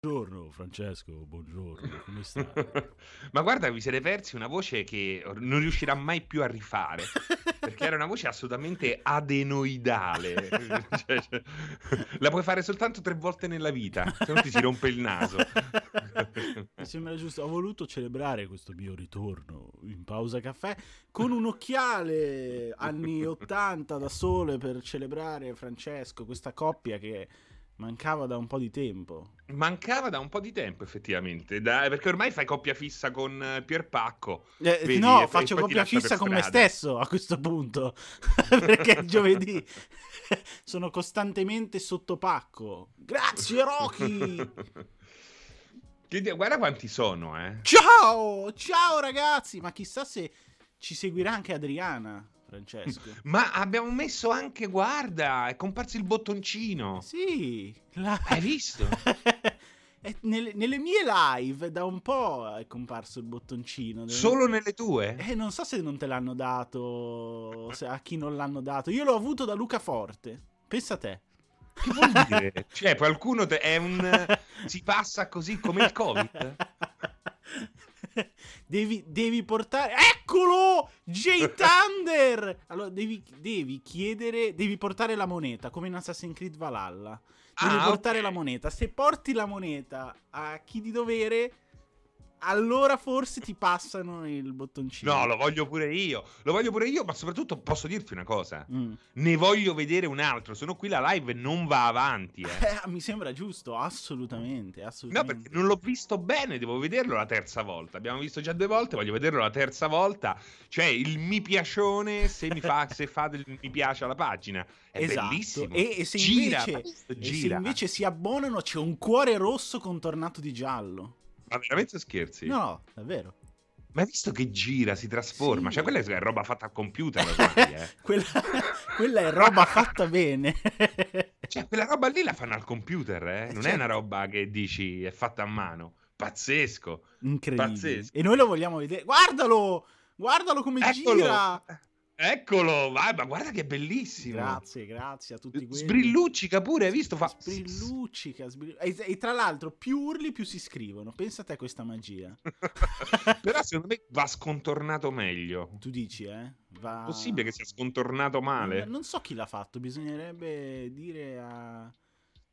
Buongiorno Francesco, buongiorno, come stai? Ma guarda, vi siete persi una voce che non riuscirà mai più a rifare, perché era una voce assolutamente adenoidale. Cioè, cioè, la puoi fare soltanto tre volte nella vita, se no ti si rompe il naso. Mi sembra giusto, ho voluto celebrare questo mio ritorno in pausa caffè con un occhiale anni 80 da sole per celebrare Francesco, questa coppia che Mancava da un po' di tempo. Mancava da un po' di tempo, effettivamente. Da, perché ormai fai coppia fissa con eh, Pierpacco. Eh, vedi, no, e, faccio e coppia fissa con me stesso a questo punto. perché giovedì sono costantemente sotto pacco. Grazie, Rocky! Guarda quanti sono, eh. Ciao! Ciao, ragazzi! Ma chissà se ci seguirà anche Adriana. Francesco. Ma abbiamo messo anche, guarda, è comparso il bottoncino. Sì. La... Hai visto? nelle, nelle, mie live da un po' è comparso il bottoncino. Delle... Solo nelle tue? Eh, non so se non te l'hanno dato, a chi non l'hanno dato. Io l'ho avuto da Luca Forte. Pensa a te. Che vuol dire? cioè, qualcuno te- è un... si passa così come il Covid? devi, devi, portare. Eccolo! J Thunder! Allora, devi, devi, chiedere. Devi portare la moneta come in Assassin's Creed Valhalla. Devi ah, portare okay. la moneta. Se porti la moneta a chi di dovere allora forse ti passano il bottoncino. No, lo voglio pure io. Lo voglio pure io, ma soprattutto posso dirti una cosa. Mm. Ne voglio vedere un altro. Sono qui la live non va avanti. Eh. Eh, mi sembra giusto, assolutamente, assolutamente. No, perché non l'ho visto bene, devo vederlo la terza volta. Abbiamo visto già due volte, voglio vederlo la terza volta. Cioè, il mi piacione se mi fa, se fa del mi piace alla pagina. È esatto. bellissimo. E, e, se invece, gira, e se invece si abbonano c'è un cuore rosso contornato di giallo. Ma veramente scherzi? No, davvero. Ma hai visto che gira, si trasforma? Sì. Cioè, quella è roba fatta al computer. Ormai, eh. quella, quella, è roba fatta bene. cioè, quella roba lì la fanno al computer, eh? Non certo. è una roba che dici è fatta a mano. Pazzesco. Incredibile. Pazzesco. E noi lo vogliamo vedere. Guardalo! Guardalo come Eccolo. gira! Eccolo, vai, ma guarda che bellissimo. Grazie, grazie a tutti quelli. Sbrilluccica pure, hai visto? Fa... Sbrilluccica, sbrilluccica. E, e, tra l'altro, più urli, più si scrivono. Pensa a te questa magia. Però secondo me va scontornato meglio. Tu dici, eh? Va... Possibile che sia scontornato male? Non, non so chi l'ha fatto, bisognerebbe dire a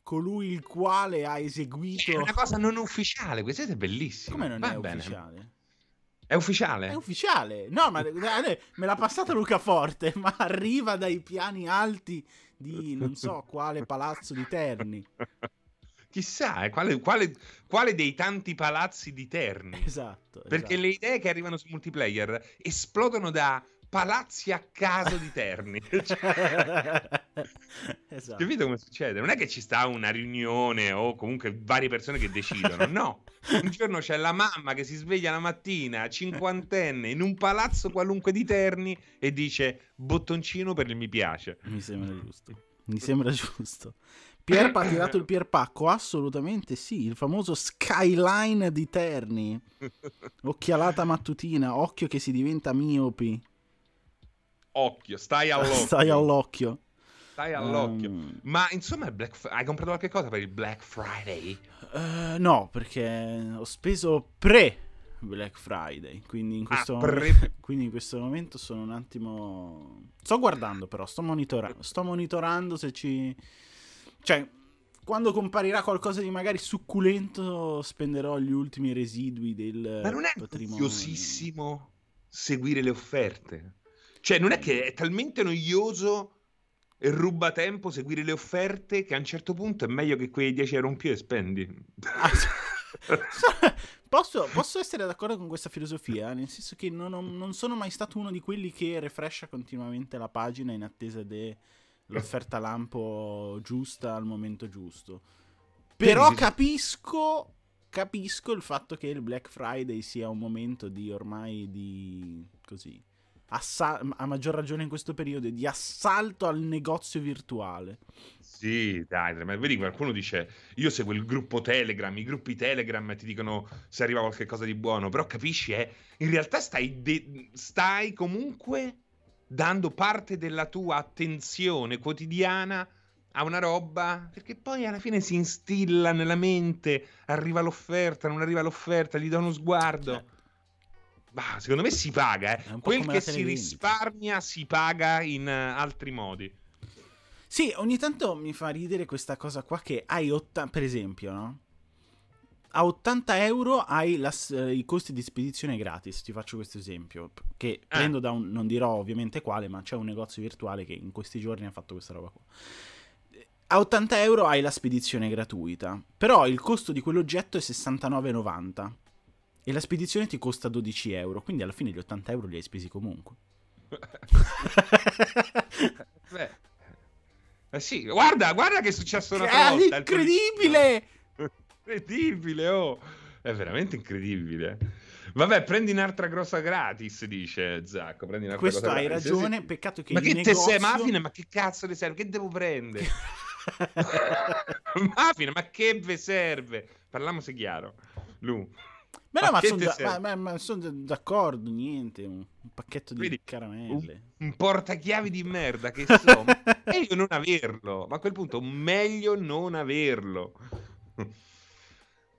colui il quale ha eseguito... È una cosa non ufficiale, questa è bellissima. Come non va è bene. ufficiale? È ufficiale? È ufficiale. No, ma me l'ha passata Luca Forte, ma arriva dai piani alti di non so quale palazzo di Terni. Chissà, eh, quale, quale, quale, dei tanti palazzi di Terni. Esatto. Perché esatto. le idee che arrivano su multiplayer esplodono da palazzi a caso di Terni. cioè... esatto. Capito come succede? Non è che ci sta una riunione o comunque varie persone che decidono, no. Un giorno c'è la mamma che si sveglia la mattina, cinquantenne, in un palazzo qualunque di Terni e dice bottoncino per il mi piace. Mi sembra giusto. Mi sembra giusto. Pierpa ha tirato il pierpacco? Assolutamente sì, il famoso skyline di Terni. Occhialata mattutina, occhio che si diventa miopi. Occhio, stai all'occhio. Stai all'occhio. Stai all'occhio. Um... Ma insomma, Black... hai comprato qualche cosa per il Black Friday? Uh, no, perché ho speso pre Black Friday. Quindi in, questo ah, momento, quindi in questo momento sono un attimo. Sto guardando, però, sto monitorando. Sto monitorando se ci. Cioè, quando comparirà qualcosa di magari succulento, spenderò gli ultimi residui del. Ma non è noiosissimo seguire le offerte? Cioè, non è che è talmente noioso e ruba tempo seguire le offerte che a un certo punto è meglio che quei 10 euro in più e spendi. posso, posso, essere d'accordo con questa filosofia, nel senso che non, ho, non, sono mai stato uno di quelli che refrescia continuamente la pagina in attesa dell'offerta lampo giusta al momento giusto. Però capisco, capisco il fatto che il Black Friday sia un momento di ormai di così Assa- a maggior ragione in questo periodo, di assalto al negozio virtuale. Sì, dai, ma vedi qualcuno dice io seguo il gruppo Telegram, i gruppi Telegram ti dicono se arriva qualcosa di buono, però capisci, eh, in realtà stai, de- stai comunque dando parte della tua attenzione quotidiana a una roba, perché poi alla fine si instilla nella mente, arriva l'offerta, non arriva l'offerta, gli do uno sguardo. Bah, secondo me si paga, eh. quel che si risparmia si paga in uh, altri modi. Sì, ogni tanto mi fa ridere questa cosa qua che hai 80, per esempio, no? A 80 euro hai la, uh, i costi di spedizione gratis, ti faccio questo esempio, che eh. prendo da un, non dirò ovviamente quale, ma c'è un negozio virtuale che in questi giorni ha fatto questa roba qua. A 80 euro hai la spedizione gratuita, però il costo di quell'oggetto è 69,90 e la spedizione ti costa 12 euro, quindi alla fine gli 80 euro li hai spesi comunque. Beh, eh sì, guarda, guarda che è successo una volta. È incredibile! incredibile, oh! È veramente incredibile. Vabbè, prendi un'altra grossa gratis, dice Zacco. Prendi un'altra Questo hai gratis. ragione, peccato che Ma che negozio... te sei Mafine? Ma che cazzo ne serve? Che devo prendere? Mafine, ma che ve serve? Parliamo se chiaro. Lu. Ma no, ma sono, da, ma, ma sono, d'accordo, niente, un, un pacchetto di Vedi, caramelle. Un, un, portachiavi di merda che so, meglio non averlo, ma a quel punto meglio non averlo.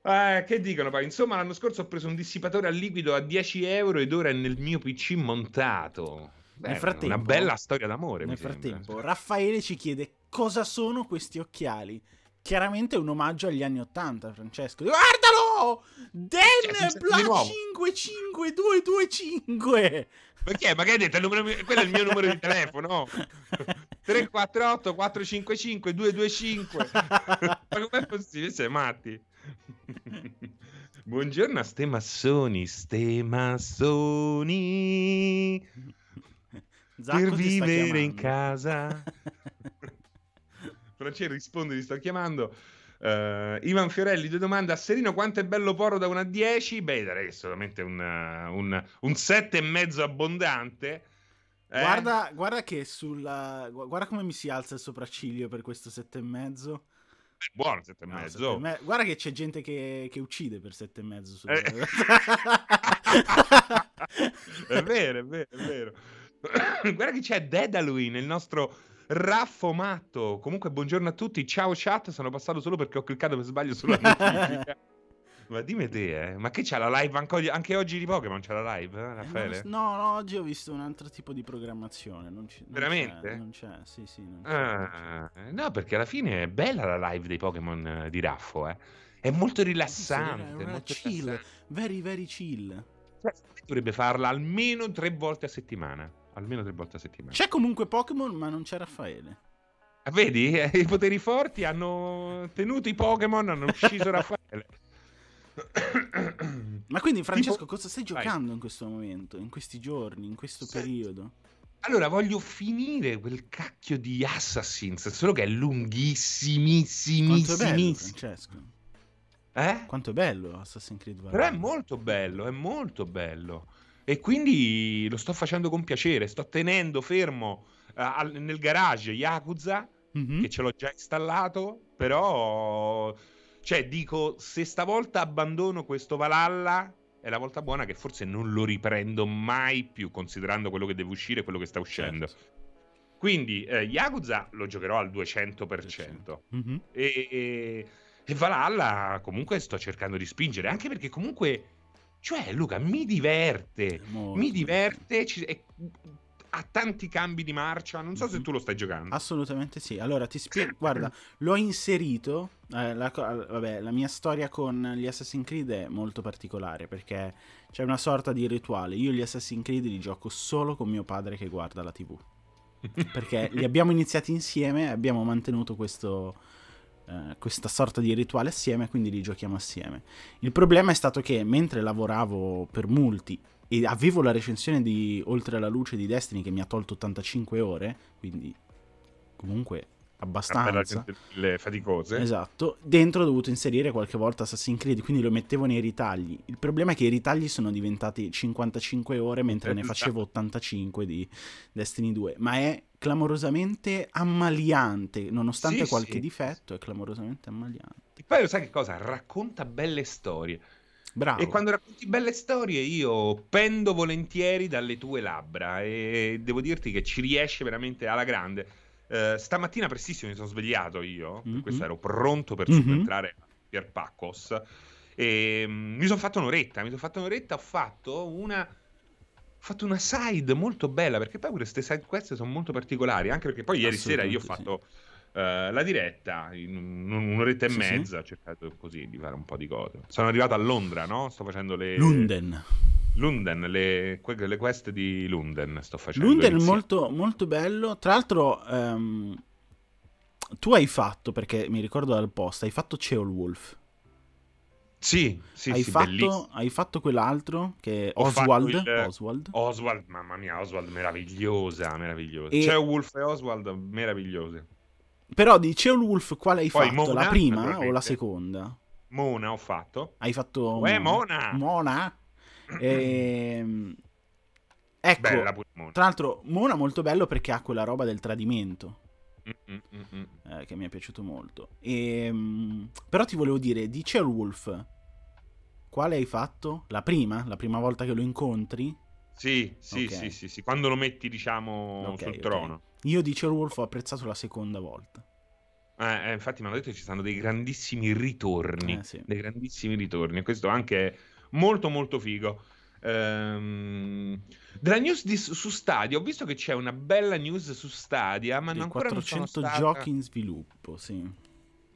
Eh, che dicono poi? Insomma, l'anno scorso ho preso un dissipatore a liquido a 10 euro ed ora è nel mio PC montato. Beh, nel frattempo, una bella storia d'amore. Nel frattempo, sembra. Raffaele ci chiede cosa sono questi occhiali. Chiaramente è un omaggio agli anni 80, Francesco. Guardalo! Den Bla 55225! Perché? Ma che hai detto? Numero... Quello è il mio numero di telefono. 348 455 225. Ma com'è possibile? Sei matti. Buongiorno a ste massoni, ste massoni. Per vivere in casa. Francesco risponde, ti sto chiamando. Uh, Ivan Fiorelli, due domande. A Serino, quanto è bello Poro da 1 a 10? Beh, darei solamente un, un, un 7 e mezzo abbondante. Eh? Guarda, guarda che sulla. Guarda come mi si alza il sopracciglio per questo 7 e mezzo. È buono 7 e mezzo. Me... Guarda che c'è gente che, che uccide per 7 e mezzo. Sulla... Eh. è vero, è vero, è vero. guarda che c'è Dedalwin, il nostro Raffo Matto. Comunque, buongiorno a tutti. Ciao chat. Sono passato solo perché ho cliccato per sbaglio sulla notifica. Ma dimmi te, eh. ma che c'è la live anche, oggi di Pokémon? C'è la live, eh, Raffaele? Eh, no, no, oggi ho visto un altro tipo di programmazione. Non ci, non Veramente? C'è, non c'è, sì, sì. Non c'è. Ah, no, perché alla fine è bella la live dei Pokémon eh, di Raffo, eh. È molto rilassante. È molto chill, rilassante. very, very chill. Cioè, dovrebbe farla almeno tre volte a settimana almeno tre volte a settimana. C'è comunque Pokémon, ma non c'è Raffaele. Ah, vedi? I poteri forti hanno tenuto i Pokémon, hanno ucciso Raffaele. ma quindi, Francesco, tipo... cosa stai giocando Vai. in questo momento, in questi giorni, in questo sì. periodo? Allora, voglio finire quel cacchio di Assassin's, solo che è lunghissimissimissimo. Francesco. Eh? Quanto è bello Assassin's Creed Valhalla. Però è molto bello, è molto bello. E quindi lo sto facendo con piacere, sto tenendo fermo uh, nel garage Yakuza, mm-hmm. che ce l'ho già installato, però... Cioè, dico, se stavolta abbandono questo Valhalla, è la volta buona che forse non lo riprendo mai più, considerando quello che deve uscire e quello che sta uscendo. Certo. Quindi, eh, Yakuza lo giocherò al 200%. Mm-hmm. E, e, e Valhalla comunque sto cercando di spingere, anche perché comunque cioè, Luca, mi diverte, Molto. mi diverte, ci, è, ha tanti cambi di marcia, non so se tu lo stai giocando. Assolutamente sì. Allora, ti spiego, guarda, l'ho inserito, eh, la, vabbè, la mia storia con gli Assassin's Creed è molto particolare perché c'è una sorta di rituale. Io gli Assassin's Creed li gioco solo con mio padre che guarda la TV. perché li abbiamo iniziati insieme e abbiamo mantenuto questo eh, questa sorta di rituale assieme, quindi li giochiamo assieme. Il problema è stato che mentre lavoravo per Multi e avevo la recensione di Oltre alla luce di Destiny che mi ha tolto 85 ore, quindi comunque abbastanza. Le faticose. Esatto. Dentro ho dovuto inserire qualche volta Assassin's Creed, quindi lo mettevo nei ritagli. Il problema è che i ritagli sono diventati 55 ore mentre ne facevo 85 di Destiny 2, ma è clamorosamente ammaliante, nonostante sì, qualche sì. difetto, è clamorosamente ammaliante. E poi lo sai che cosa? Racconta belle storie. Bravo. E quando racconti belle storie io pendo volentieri dalle tue labbra e devo dirti che ci riesce veramente alla grande Uh, stamattina prestissimo mi sono svegliato io, mm-hmm. questo ero pronto per Mhm. subentrare a Pierpaccos. E mm, mi sono fatto un'oretta, mi sono fatto un'oretta, ho fatto una... fatto una side molto bella, perché poi queste side quest sono molto particolari, anche perché poi ieri sera io ho fatto eh, la diretta in un- un'oretta e Sì, sì. mezza, ho cercato così di fare un po' di cose. Sono arrivato a Londra, no? Sto facendo le... Lunden. Lunden, le, le quest di Lunden sto facendo. Lunden insieme. molto, molto bello. Tra l'altro, ehm, tu hai fatto, perché mi ricordo dal post, hai fatto Ceolwolf. Sì, sì, hai, sì, fatto, hai fatto quell'altro che è Oswald. il- Oswald. Oswald, mamma mia, Oswald meravigliosa, meravigliosa. E- C'è Wolf e Oswald meravigliose. Però di Ceolwolf quale hai Poi fatto? Mona, la prima o la seconda? Mona ho fatto. Hai fatto Uè, Mona! Mona? Ehm, Ecco, Bella Mona. tra l'altro Mona molto bello perché ha quella roba del tradimento. Mm, mm, mm, mm. eh, che mi è piaciuto molto. Ehm, però ti volevo dire, di Ceolwolf, quale hai fatto? La prima? La prima volta che lo incontri? Sì, sì, Ok. sì, sì, sì. Quando lo metti, diciamo, Ok, sul trono. Io di Ceolwolf ho apprezzato la seconda volta. Eh, eh, infatti mi hanno detto che ci stanno dei grandissimi ritorni. Eh, sì. Dei grandissimi ritorni. E questo anche è molto molto figo. Ehm, della news di- su Stadia, ho visto che c'è una bella news su Stadia, ma Dei ancora non sono 400 stata- giochi in sviluppo, sì.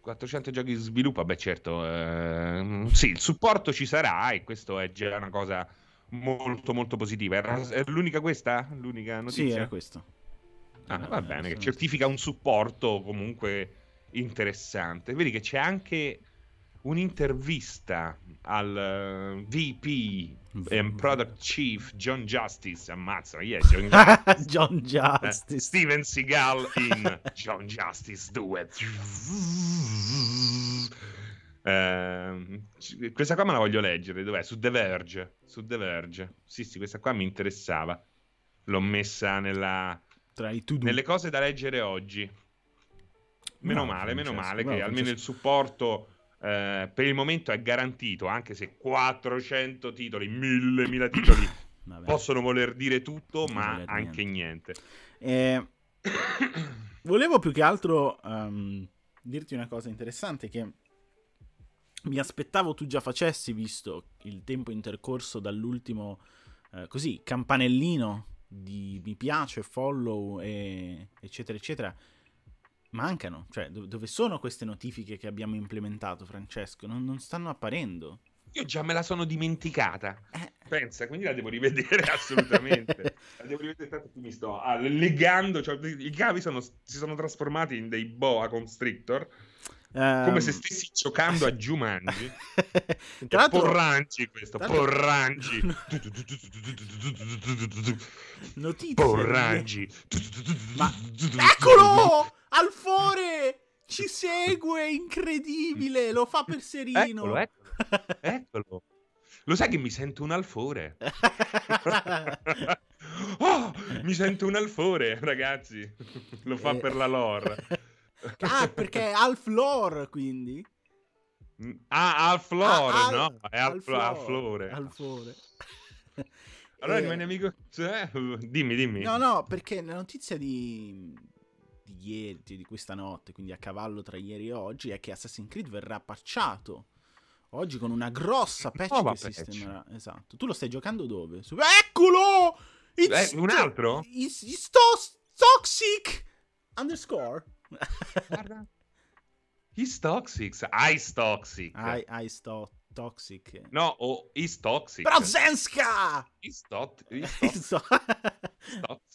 400 giochi di sviluppo, beh certo, ehm, sì, il supporto ci sarà e questo è già una cosa molto molto positiva. Era, è l'unica questa? L'unica notizia? Sì, era questo. Ah, Era- va bene, che certifica un supporto comunque interessante. Vedi che c'è anche un'intervista al eh, VP and Product Chief John Justice. Ammazza, yes, John Justice. John Eh, Justice. Steven Seagal in John Justice 2. Ehm, c- questa qua me la voglio leggere. Dov'è? Su The Verge. Su The Verge. Sì, sì, questa qua mi interessava. L'ho messa nella, Tra i to-do. nelle cose da leggere oggi. Meno Bravo, male, meno male, che bravo, almeno il supporto eh, per il momento è garantito, anche se 400 titoli, 1000, 1000 titoli Vabbè. possono voler dire tutto, Non ma anche niente. Eh, volevo più che altro ehm, dirti una cosa interessante che mi aspettavo tu già facessi visto il tempo intercorso dall'ultimo eh, così campanellino di mi piace, follow e eccetera eccetera. Mancano, cioè do- dove sono queste notifiche che abbiamo implementato, Francesco? Non, non stanno apparendo. Io già me la sono dimenticata. Eh. Pensa, quindi la devo rivedere assolutamente. la devo rivedere, tanto mi sto ah, legando, cioè, i cavi sono- si sono trasformati in dei boa constrictor, come Ehm, se stessi giocando a Jumanji. Tra l'altro, Porrangi questo, tra l'altro- Porrangi. notizie. Porrangi. Ma eccolo! Alfore! Ci segue, incredibile! Lo fa per Serino. Eccolo, eccolo, eccolo. Lo sai che mi sento un alfore? Oh, mi sento un alfore, ragazzi. Lo fa Eh. per la lore. ah, perché è Alf Lore, quindi? Ah, al flore, Ah, al- no? È al, al flo- al flore, flore. al flore. Allora Eh, rimane amico... Cioè, dimmi, dimmi. No, no, perché la notizia di, di ieri, di questa notte, quindi a cavallo tra ieri e oggi, è che Assassin's Creed verrà patchato. Oggi con una grossa patch Nuova che patch. sistemerà. Esatto. Tu lo stai giocando dove? Su- Eccolo! It's Eh, un altro? It's, it's tos- toxic! Underscore. Guarda. He's toxic. Ice toxic. I, I sto toxic. No, o is toxic. Però Zenska! Is tot- is toxic.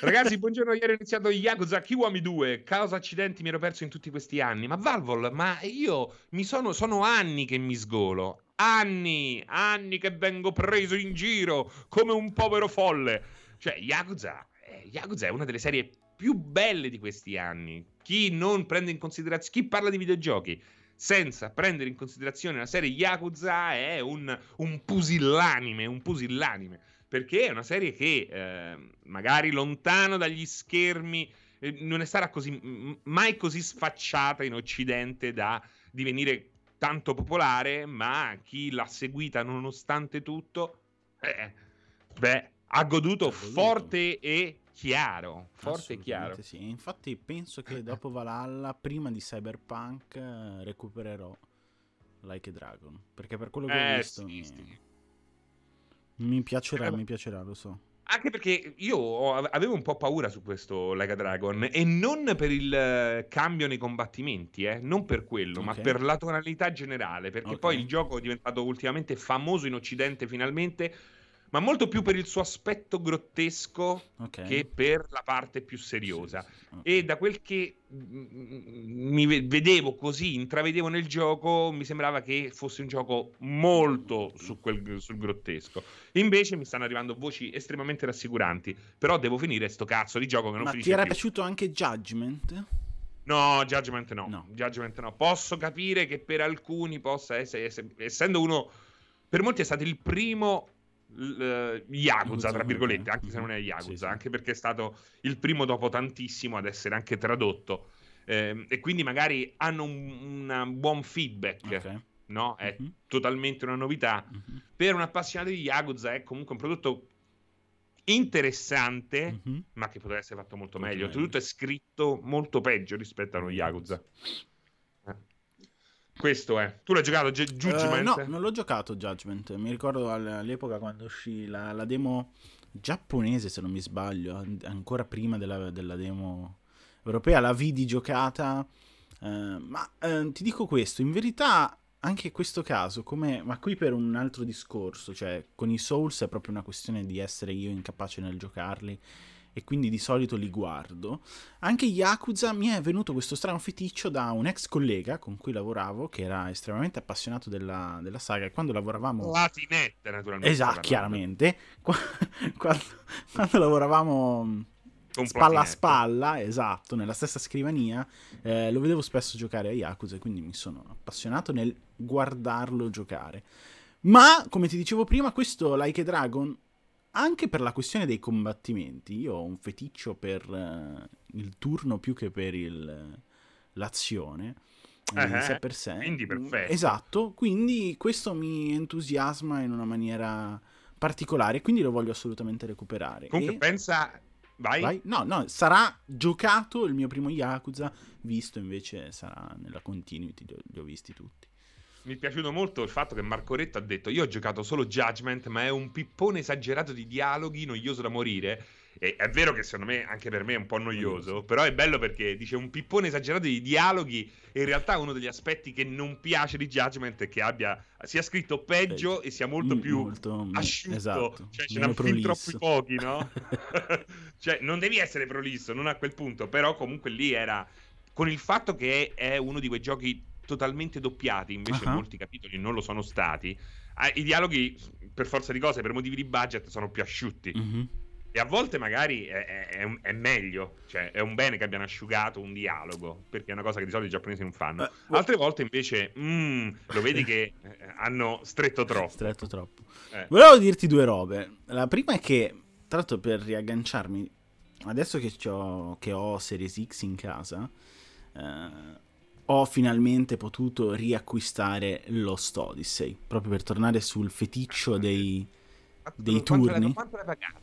Ragazzi, buongiorno. Ieri ho iniziato Yakuza Kiwami 2. Causa accidenti mi ero perso in tutti questi anni. Ma Valvol, ma io mi sono, sono anni che mi sgolo. Anni, anni che vengo preso in giro come un povero folle. Cioè, Yakuza, eh, Yakuza è una delle serie più belle di questi anni. Chi non prende in considerazione, chi parla di videogiochi senza prendere in considerazione la serie Yakuza è un, un pusillanime, un pusillanime perché è una serie che eh, magari lontano dagli schermi eh, non è stata così, m- mai così sfacciata in Occidente da divenire tanto popolare, ma chi l'ha seguita nonostante tutto, eh, beh, ha goduto Ha goduto. forte e chiaro, forte e chiaro. Sì, infatti penso che dopo Valhalla, prima di Cyberpunk, recupererò Like a Dragon, perché per quello che eh, ho visto sì, mi... Sì. Mi piacerà, eh, mi piacerà, lo so. Anche perché io avevo un po' paura su questo Lega Dragon e non per il eh, cambio nei combattimenti, eh, non per quello, okay. ma per la tonalità generale, perché okay. poi il gioco è diventato ultimamente famoso in Occidente finalmente ma molto più per il suo aspetto grottesco okay. che per la parte più seriosa. Sì, sì. Okay. E da quel che mi vedevo così, intravedevo nel gioco, mi sembrava che fosse un gioco molto su quel, sul grottesco. Invece mi stanno arrivando voci estremamente rassicuranti. Però devo finire sto cazzo di gioco che non Ma finisce ti era più. piaciuto anche Judgment? No, Judgment no. no. Judgment no. Posso capire che per alcuni possa essere, essendo uno per molti è stato il primo uh, Yakuza, tra virgolette, anche se non è Yakuza, sì, sì. anche perché è stato il primo dopo tantissimo ad essere anche tradotto. Eh, e quindi magari hanno un, un buon feedback. Okay. No? È uh-huh. totalmente una novità. Uh-huh. Per un appassionato di Yakuza è comunque un prodotto interessante, uh-huh. ma che potrebbe essere fatto molto, molto meglio. meglio. Tutto è scritto molto peggio rispetto a uno Yakuza. Questo è. Tu l'hai giocato G- Judgment? Uh, no, non l'ho giocato Judgment. Mi ricordo all'epoca quando uscì la, la demo giapponese, se non mi sbaglio, ancora prima della, della demo europea, la vidi giocata. Uh, ma uh, ti dico questo, in verità anche in questo caso, come, ma qui per un altro discorso, cioè con i Souls è proprio una questione di essere io incapace nel giocarli e quindi di solito li guardo. Anche Yakuza mi è venuto questo strano feticcio da un ex collega con cui lavoravo che era estremamente appassionato della, della saga e quando lavoravamo... Latinette naturalmente. Esatto, chiaramente. Quando, quando lavoravamo spalla a spalla, esatto, nella stessa scrivania, eh, lo vedevo spesso giocare a Yakuza, quindi mi sono appassionato nel guardarlo giocare. Ma, come ti dicevo prima, questo Like a Dragon anche per la questione dei combattimenti, io ho un feticcio per uh, il turno più che per il, l'azione. Uh-huh. sé per sé. Quindi perfetto. Esatto, quindi questo mi entusiasma in una maniera particolare, quindi lo voglio assolutamente recuperare. Comunque e... pensa... Vai. Vai. No, no, sarà giocato il mio primo Yakuza, visto invece sarà nella continuity, li ho, li ho visti tutti mi è piaciuto molto il fatto che Marco Retto ha detto: Io ho giocato solo Judgment, ma è un pippone esagerato di dialoghi, noioso da morire. E è vero che secondo me, anche per me, è un po' noioso. Però è bello perché dice un pippone esagerato di dialoghi. E in realtà uno degli aspetti che non piace di Judgment è che abbia, sia scritto peggio e sia molto più molto, asciutto. Esatto, cioè, ce ne fin troppi pochi, no? cioè, non devi essere prolisso, non a quel punto. Però comunque lì era. Con il fatto che è uno di quei giochi totalmente doppiati, invece uh-huh. molti capitoli non lo sono stati. Ah, I dialoghi, per forza di cose, per motivi di budget, sono più asciutti. Uh-huh. E a volte magari è, è, è, meglio, cioè è un bene che abbiano asciugato un dialogo, perché è una cosa che di solito i giapponesi non fanno. Uh, Altre volte invece mm, lo vedi che eh, hanno stretto troppo. Stretto troppo. Eh. Volevo dirti due robe. La prima è che, tra l'altro per riagganciarmi, adesso che, che ho Series X in casa, eh, ho finalmente potuto riacquistare Lost Odyssey, proprio per tornare sul feticcio dei, dei quanto turni. Quanto l'hai pagato?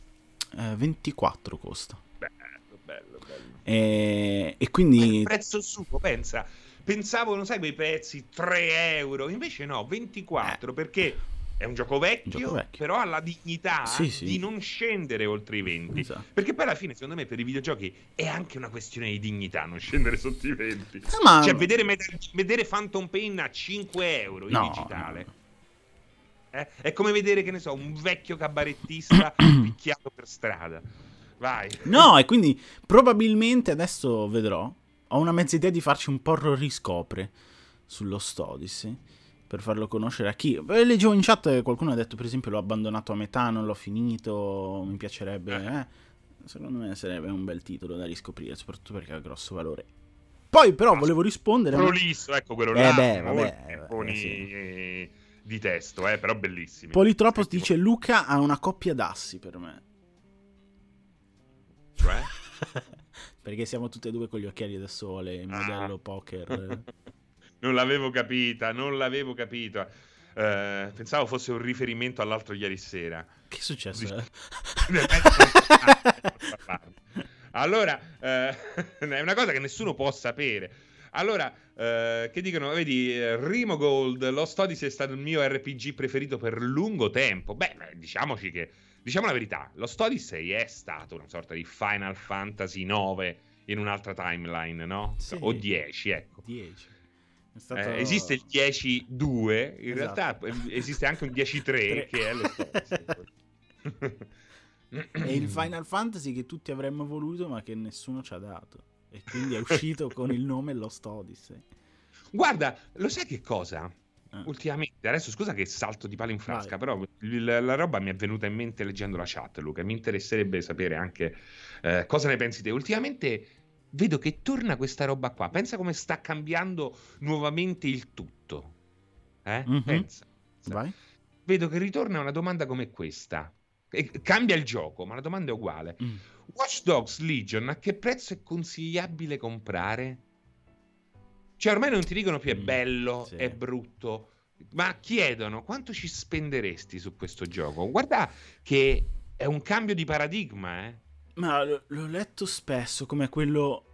Eh, 24 costa. Bello, bello, bello. E, e quindi... Il prezzo suo, pensa. Pensavo, non sai, quei prezzi 3 euro, invece no, 24, eh. perché è un gioco vecchio, un gioco vecchio. però ha la dignità sì, sì. di non scendere oltre i 20. Esatto. Perché poi alla fine, secondo me, per i videogiochi è anche una questione di dignità non scendere sotto i 20. Eh, ma... Cioè, vedere, vedere, Phantom Pain a 5 euro in no, digitale. No. Eh? È come vedere, che ne so, un vecchio cabarettista picchiato per strada. Vai. No, e quindi probabilmente adesso vedrò. Ho una mezza idea di farci un porro riscopre sullo Odyssey per farlo conoscere a chi. Leggevo in chat qualcuno ha detto, per esempio, l'ho abbandonato a metà, non l'ho finito, mi piacerebbe. Eh. Eh. Secondo me sarebbe un bel titolo da riscoprire, soprattutto perché ha grosso valore. Poi, però, volevo rispondere. Prolisso, ma... ecco quello eh là. Beh, vabbè, vabbè sì. di testo, eh, però bellissimi. Politropos Senti, dice: Luca ha una coppia d'assi per me. Cioè? perché siamo tutti e due con gli occhiali da sole, modello ah. poker. non l'avevo capita, non l'avevo capita. Eh, pensavo fosse un riferimento all'altro ieri sera. Che è successo? allora, eh, è una cosa che nessuno può sapere. Allora, eh, che dicono, vedi, Rimo Gold, Lost Odyssey è stato il mio RPG preferito per lungo tempo. Beh, diciamoci che, diciamo la verità, Lost Odyssey è stato una sorta di Final Fantasy 9 in un'altra timeline, no? Sì. O 10, ecco. 10. Stato... Eh, esiste il 10-2, in esatto. realtà esiste anche un 10-3 che è lo stesso. è il Final Fantasy che tutti avremmo voluto ma che nessuno ci ha dato. E quindi è uscito con il nome Lost Odyssey. Guarda, lo sai che cosa? Eh. Ultimamente, adesso scusa che salto di palo in frasca, Vai. però la, la, roba mi è venuta in mente leggendo la chat, Luca. Mi interesserebbe sapere anche eh, cosa ne pensi te. Ultimamente vedo che torna questa roba qua. Pensa come sta cambiando nuovamente il tutto. Eh? Mm-hmm. Pensa. Vai. Vedo che ritorna una domanda come questa. E cambia il gioco, ma la domanda è uguale. Mm. Watch Dogs Legion a che prezzo è consigliabile comprare? Cioè, ormai non ti dicono più è mm, bello, sì. è brutto, ma chiedono quanto ci spenderesti su questo gioco. Guarda che è un cambio di paradigma, eh. Ma l- l'ho letto spesso come quello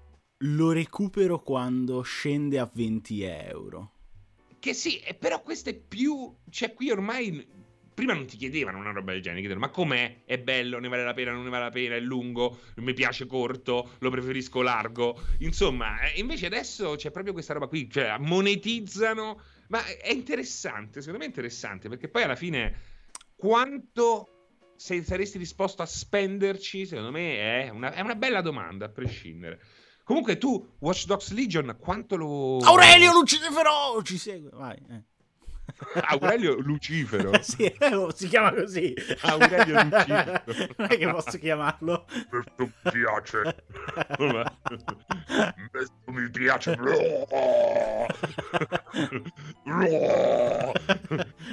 lo recupero quando scende a 20 euro. Che sì, però questo è più... Cioè qui ormai... Prima non ti chiedevano una roba del genere, chiedevano ma com'è? È bello? Ne vale la pena? Non ne vale la pena? È lungo? Mi piace corto? Lo preferisco largo? Insomma, eh, invece adesso c'è proprio questa roba qui, cioè monetizzano... Ma è interessante, secondo me è interessante, perché poi alla fine quanto se saresti disposto a spenderci, secondo me è una, è una bella domanda, a prescindere. Comunque tu, Watch Dogs Legion, quanto lo... Aurelio Lucifero ci segue, vai. Eh. Aurelio Lucifero. sì, eh, si chiama così. Aurelio Lucifero. non è che posso chiamarlo. Questo mi piace. Questo mi piace.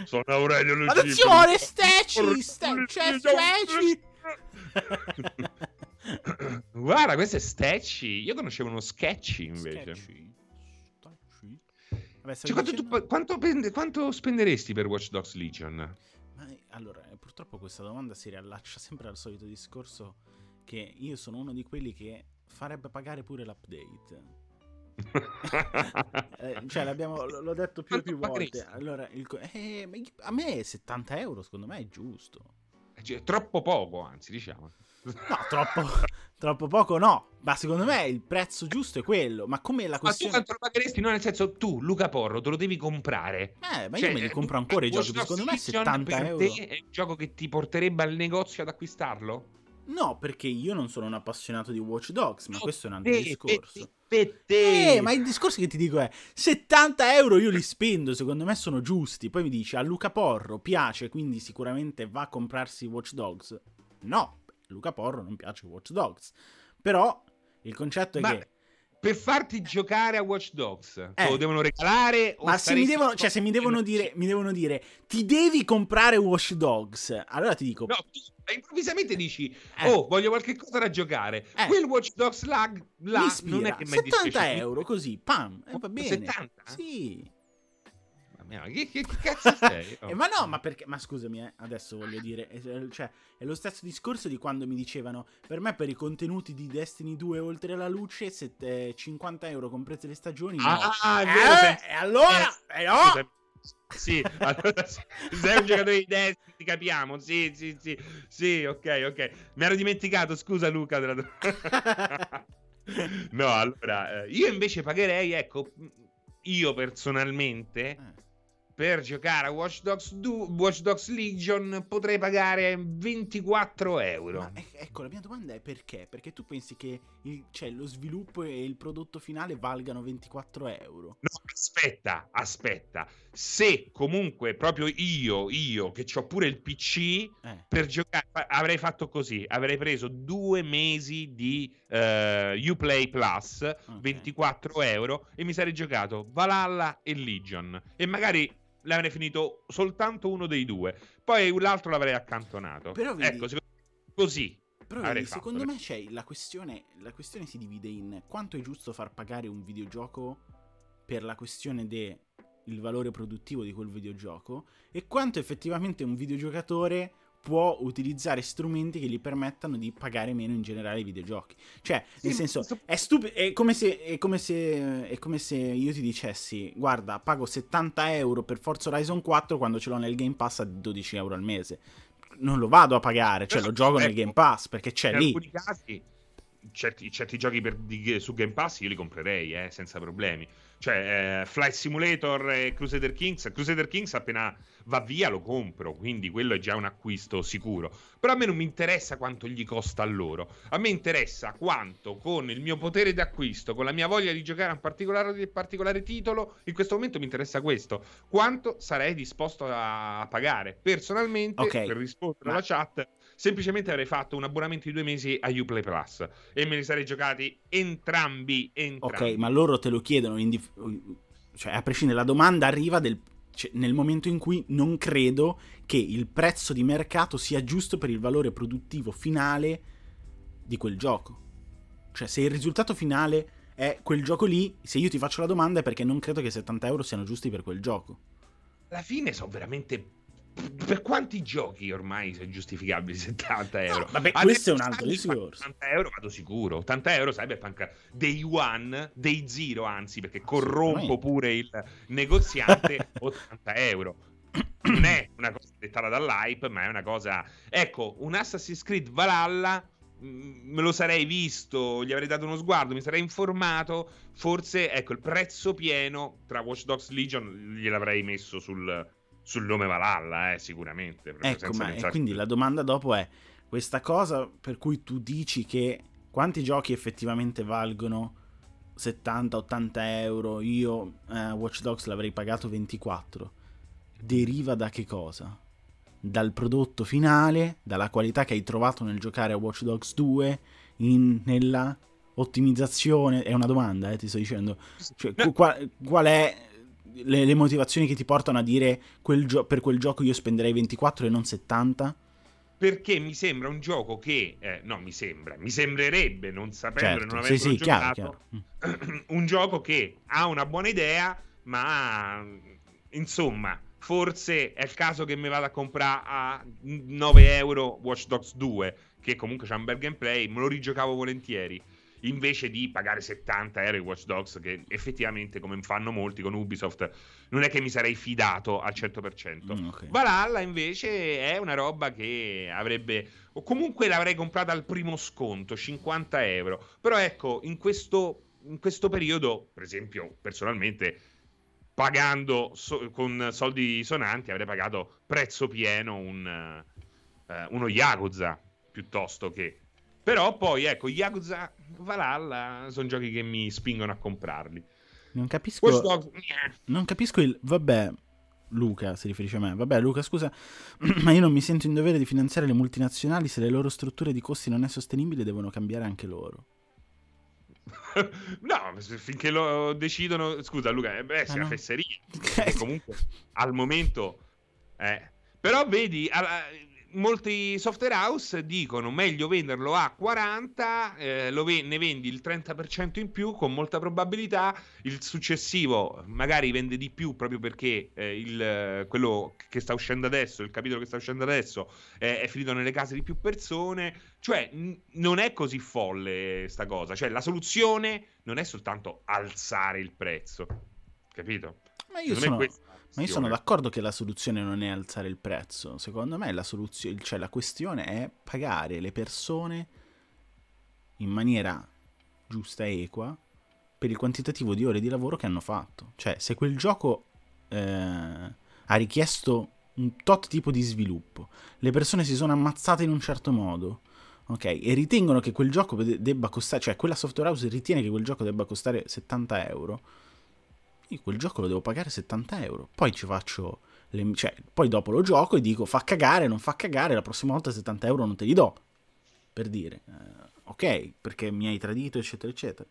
Sono Aurelio Lucifero. Attenzione, Steci! Steci! Steci! Guarda, questo è Steci. Io conoscevo uno Sketchy invece. Sketchy. Vabbè, cioè, quanto, dicendo... tu, quanto, quanto, spenderesti per Watch Dogs Legion? Ma, allora, eh, purtroppo questa domanda si riallaccia sempre al solito discorso che io sono uno di quelli che farebbe pagare pure l'update. eh, cioè, l'ho detto più e più volte. Allora, il, eh, a me 70 euro secondo me è giusto. Cioè, troppo poco, anzi, diciamo. No, troppo, troppo poco no. Ma secondo me il prezzo giusto è quello. Ma come la questione... Ma tu quanto lo pagheresti? No, nel senso, tu, Luca Porro, te lo devi comprare. Eh, ma cioè, io me li compro ancora i giochi. Secondo me 70 euro. Te è un gioco che ti porterebbe al negozio ad acquistarlo? No, perché io non sono un appassionato di Watch Dogs, ma no, questo è un altro te, discorso. Te, te, eh, ma il discorso che ti dico è 70 euro io li spendo, secondo me sono giusti. Poi mi dici a Luca Porro piace, quindi sicuramente va a comprarsi Watch Dogs. No, Luca Porro non piace Watch Dogs. Però il concetto è Ma... che per farti giocare a Watch Dogs eh. lo devono regalare ma se mi devono, cioè, se mi devono, dire, mi devono dire ti devi comprare Watch Dogs allora ti dico no tu improvvisamente dici eh. oh voglio qualche cosa da giocare eh. quel Watch Dogs lag là non è che 70 euro così pam eh, va bene 70? sì mia, che, che, che cazzo sei? Oh. eh, ma no, ma perché? Ma scusami, eh, adesso voglio dire, è, cioè, è lo stesso discorso di quando mi dicevano, per me per i contenuti di Destiny 2 oltre alla luce, se, eh, 50 euro comprese le stagioni, no. Ah, è vero, eh, e allora, eh, eh, no! Sì, allora, sei un giocatore di Destiny, ti capiamo, sì, sì, sì, sì, ok, ok. Mi ero dimenticato, scusa Luca. Della... no, allora, eh, io invece pagherei, ecco, io personalmente... Per giocare a Watch Dogs, 2, Watch Dogs Legion potrei pagare 24 euro. Ma ecco, la mia domanda è perché? Perché tu pensi che il, cioè, lo sviluppo e il prodotto finale valgano 24 euro? No, aspetta, aspetta. Se comunque proprio io, io che ho pure il PC, eh. per giocare avrei fatto così, avrei preso due mesi di uh, Uplay Plus, okay. 24 euro, e mi sarei giocato Valhalla e Legion. E magari l'avrei finito soltanto uno dei due. Poi l'altro l'avrei accantonato. Però vedi, ecco, così. Però vedi, secondo me c'è la questione, la questione si divide in quanto è giusto far pagare un videogioco per la questione del valore produttivo di quel videogioco e quanto effettivamente un videogiocatore può utilizzare strumenti che gli permettano di pagare meno in generale i videogiochi. Cioè, nel sì, senso, questo... è stupido. È come, se, è, come se, è come se io ti dicessi: Guarda, pago 70 euro per Forza Horizon 4 quando ce l'ho nel Game Pass a 12 euro al mese. Non lo vado a pagare, cioè lo gioco ecco, nel Game Pass perché c'è in lì. In alcuni casi, certi, certi giochi per, di, su Game Pass io li comprerei eh, senza problemi. Cioè, eh, Flight Simulator e Crusader Kings. Crusader Kings appena va via lo compro, quindi quello è già un acquisto sicuro. Però a me non mi interessa quanto gli costa a loro. A me interessa quanto con il mio potere d'acquisto, con la mia voglia di giocare a un particolare, particolare titolo, in questo momento mi interessa questo. Quanto sarei disposto a pagare? Personalmente, okay. per rispondere alla chat, semplicemente avrei fatto un abbonamento di due mesi a Uplay Plus e me li sarei giocati entrambi, entrambi. Ok, ma loro te lo chiedono, dif- cioè a prescindere, la domanda arriva del, cioè, nel momento in cui non credo che il prezzo di mercato sia giusto per il valore produttivo finale di quel gioco. Cioè, se il risultato finale è quel gioco lì, se io ti faccio la domanda è perché non credo che 70 euro siano giusti per quel gioco. Alla fine sono veramente per quanti giochi ormai sono giustificabili 70 euro? No, vabbè, questo è un altro discorso. 80 euro vado sicuro. 80 euro Cyberpunk Day One, Day Zero anzi, perché corrompo pure il negoziante 80 euro. Non è una cosa dettata dall'hype, ma è una cosa... Ecco, un Assassin's Creed Valhalla mm, me lo sarei visto, gli avrei dato uno sguardo, mi sarei informato, forse ecco il prezzo pieno tra Watch Dogs Legion gliel'avrei messo sul, sul nome Valhalla, eh, sicuramente. Ecco, ma quindi la domanda dopo è questa cosa per cui tu dici che quanti giochi effettivamente valgono 70-80 euro, io eh, Watch Dogs l'avrei pagato 24, deriva da che cosa? Dal prodotto finale, dalla qualità che hai trovato nel giocare a Watch Dogs 2, in, nella ottimizzazione, è una domanda, eh, ti sto dicendo, cioè, qual, qual è le, le, motivazioni che ti portano a dire quel gio- per quel gioco io spenderei 24 e non 70? Perché mi sembra un gioco che, eh, no, mi sembra, mi sembrerebbe, non sapendo certo, non avendo sì, sì, giocato, chiaro, chiaro. un gioco che ha una buona idea, ma insomma, forse è il caso che mi vada a comprare a 9 euro Watch Dogs 2, che comunque c'ha un bel gameplay, me lo rigiocavo volentieri invece di pagare 70 euro i Watch Dogs che effettivamente come fanno molti con Ubisoft non è che mi sarei fidato al 100% mm, okay. Valhalla invece è una roba che avrebbe o comunque l'avrei comprata al primo sconto 50 euro però ecco in questo, in questo periodo per esempio personalmente pagando so- con soldi sonanti avrei pagato prezzo pieno un, uh, uno Yakuza piuttosto che però poi, ecco, Yakuza Valhalla sono giochi che mi spingono a comprarli. Non capisco... Questo... Non capisco il... Vabbè, Luca si riferisce a me. Vabbè, Luca, scusa, ma io non mi sento in dovere di finanziare le multinazionali se le loro strutture di costi non è sostenibile, devono cambiare anche loro. no, finché lo decidono. Scusa, Luca, eh, beh, ah, sia no. fesseria. comunque al momento. Eh. Però vedi, molti software house dicono meglio venderlo a 40, eh, ve- ne vendi il 30% in più con molta probabilità, il successivo magari vende di più proprio perché eh, il, quello che sta uscendo adesso, il capitolo che sta uscendo adesso eh, è finito nelle case di più persone, cioè n- non è così folle sta cosa, cioè la soluzione non è soltanto alzare il prezzo, capito? Ma io sono... Ma io sono d'accordo che la soluzione non è alzare il prezzo. Secondo me la soluzione, cioè la questione è pagare le persone in maniera giusta e equa per il quantitativo di ore di lavoro che hanno fatto. Cioè, se quel gioco eh, ha richiesto un tot tipo di sviluppo, le persone si sono ammazzate in un certo modo, ok, e ritengono che quel gioco debba costare, cioè quella software house ritiene che quel gioco debba costare 70 euro io quel gioco lo devo pagare 70 euro. Poi ci faccio. Le, cioè, poi dopo lo gioco e dico fa cagare, non fa cagare, la prossima volta 70 euro non te li do. Per dire, eh, ok, perché mi hai tradito, eccetera, eccetera.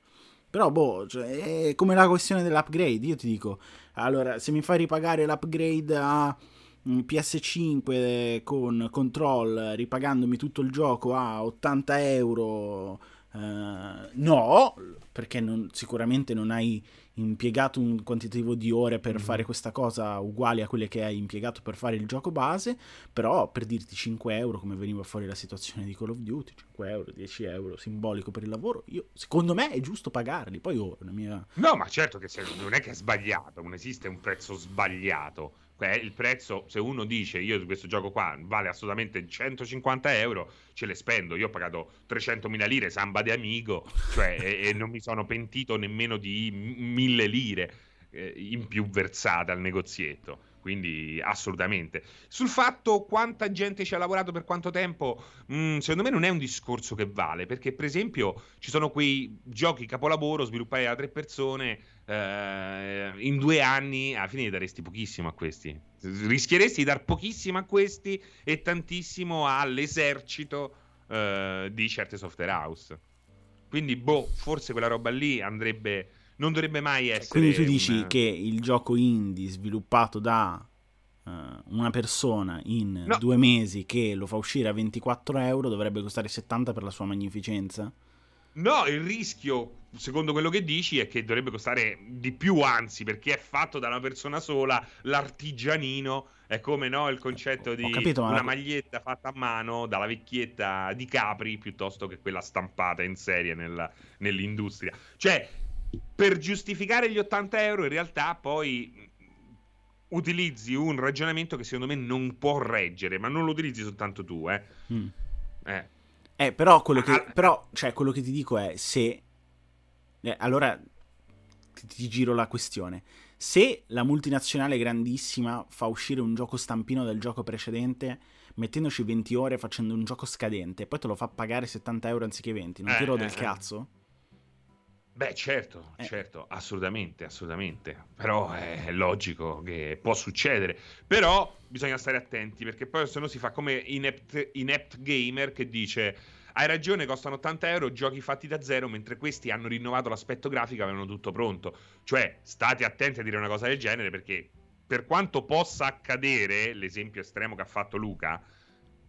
Però, boh, cioè, è come la questione dell'upgrade. Io ti dico, allora, se mi fai ripagare l'upgrade a mm, PS5 con control, ripagandomi tutto il gioco a 80 euro Uh, no, perché non, sicuramente non hai impiegato un quantitativo di ore per mm-hmm. fare questa cosa uguale a quelle che hai impiegato per fare il gioco base, però per dirti 5 euro, come veniva fuori la situazione di Call of Duty, 5 euro, 10 euro, simbolico per il lavoro, io, secondo me è giusto pagarli, poi oh, la mia... No, ma certo che se, non è che è sbagliato, non esiste un prezzo sbagliato il prezzo, se uno dice io questo gioco qua vale assolutamente 150 euro, ce le spendo. Io ho pagato 300.000 lire, samba di amico, cioè, e, e, non mi sono pentito nemmeno di mille lire eh, in più versate al negozietto. Quindi assolutamente. Sul fatto quanta gente ci ha lavorato per quanto tempo, mh, mm, secondo me non è un discorso che vale, perché per esempio ci sono quei giochi capolavoro sviluppati da tre persone eh, in due anni alla fine daresti pochissimo a questi. Rischieresti di dar pochissimo a questi e tantissimo all'esercito eh, di certe software house. Quindi, boh, forse quella roba lì andrebbe. Non dovrebbe mai essere. Quindi tu dici una... che il gioco indie sviluppato da uh, una persona in no. due mesi che lo fa uscire a 24 euro dovrebbe costare 70 per la sua magnificenza? No, il rischio, secondo quello che dici, è che dovrebbe costare di più, anzi, perché è fatto da una persona sola, l'artigianino. È come no, il concetto di capito, una ma... maglietta fatta a mano dalla vecchietta di Capri piuttosto che quella stampata in serie nella, nell'industria. Cioè, per giustificare gli 80 euro, in realtà poi utilizzi un ragionamento che secondo me non può reggere, ma non lo utilizzi soltanto tu, eh. Mm. eh. Eh, però quello che, ah, però, cioè, quello che ti dico è se... Eh, allora ti, ti, giro la questione. Se la multinazionale grandissima fa uscire un gioco stampino del gioco precedente, mettendoci 20 ore facendo un gioco scadente, poi te lo fa pagare 70 euro anziché 20, non eh, tiro del eh, eh, cazzo? Beh, certo, eh. certo, assolutamente, assolutamente. Però è logico che può succedere. Però bisogna stare attenti perché poi se no si fa come inept, inept gamer che dice hai ragione, costano 80 euro, giochi fatti da zero, mentre questi hanno rinnovato l'aspetto grafico, avevano tutto pronto. Cioè, state attenti a dire una cosa del genere perché per quanto possa accadere, l'esempio estremo che ha fatto Luca,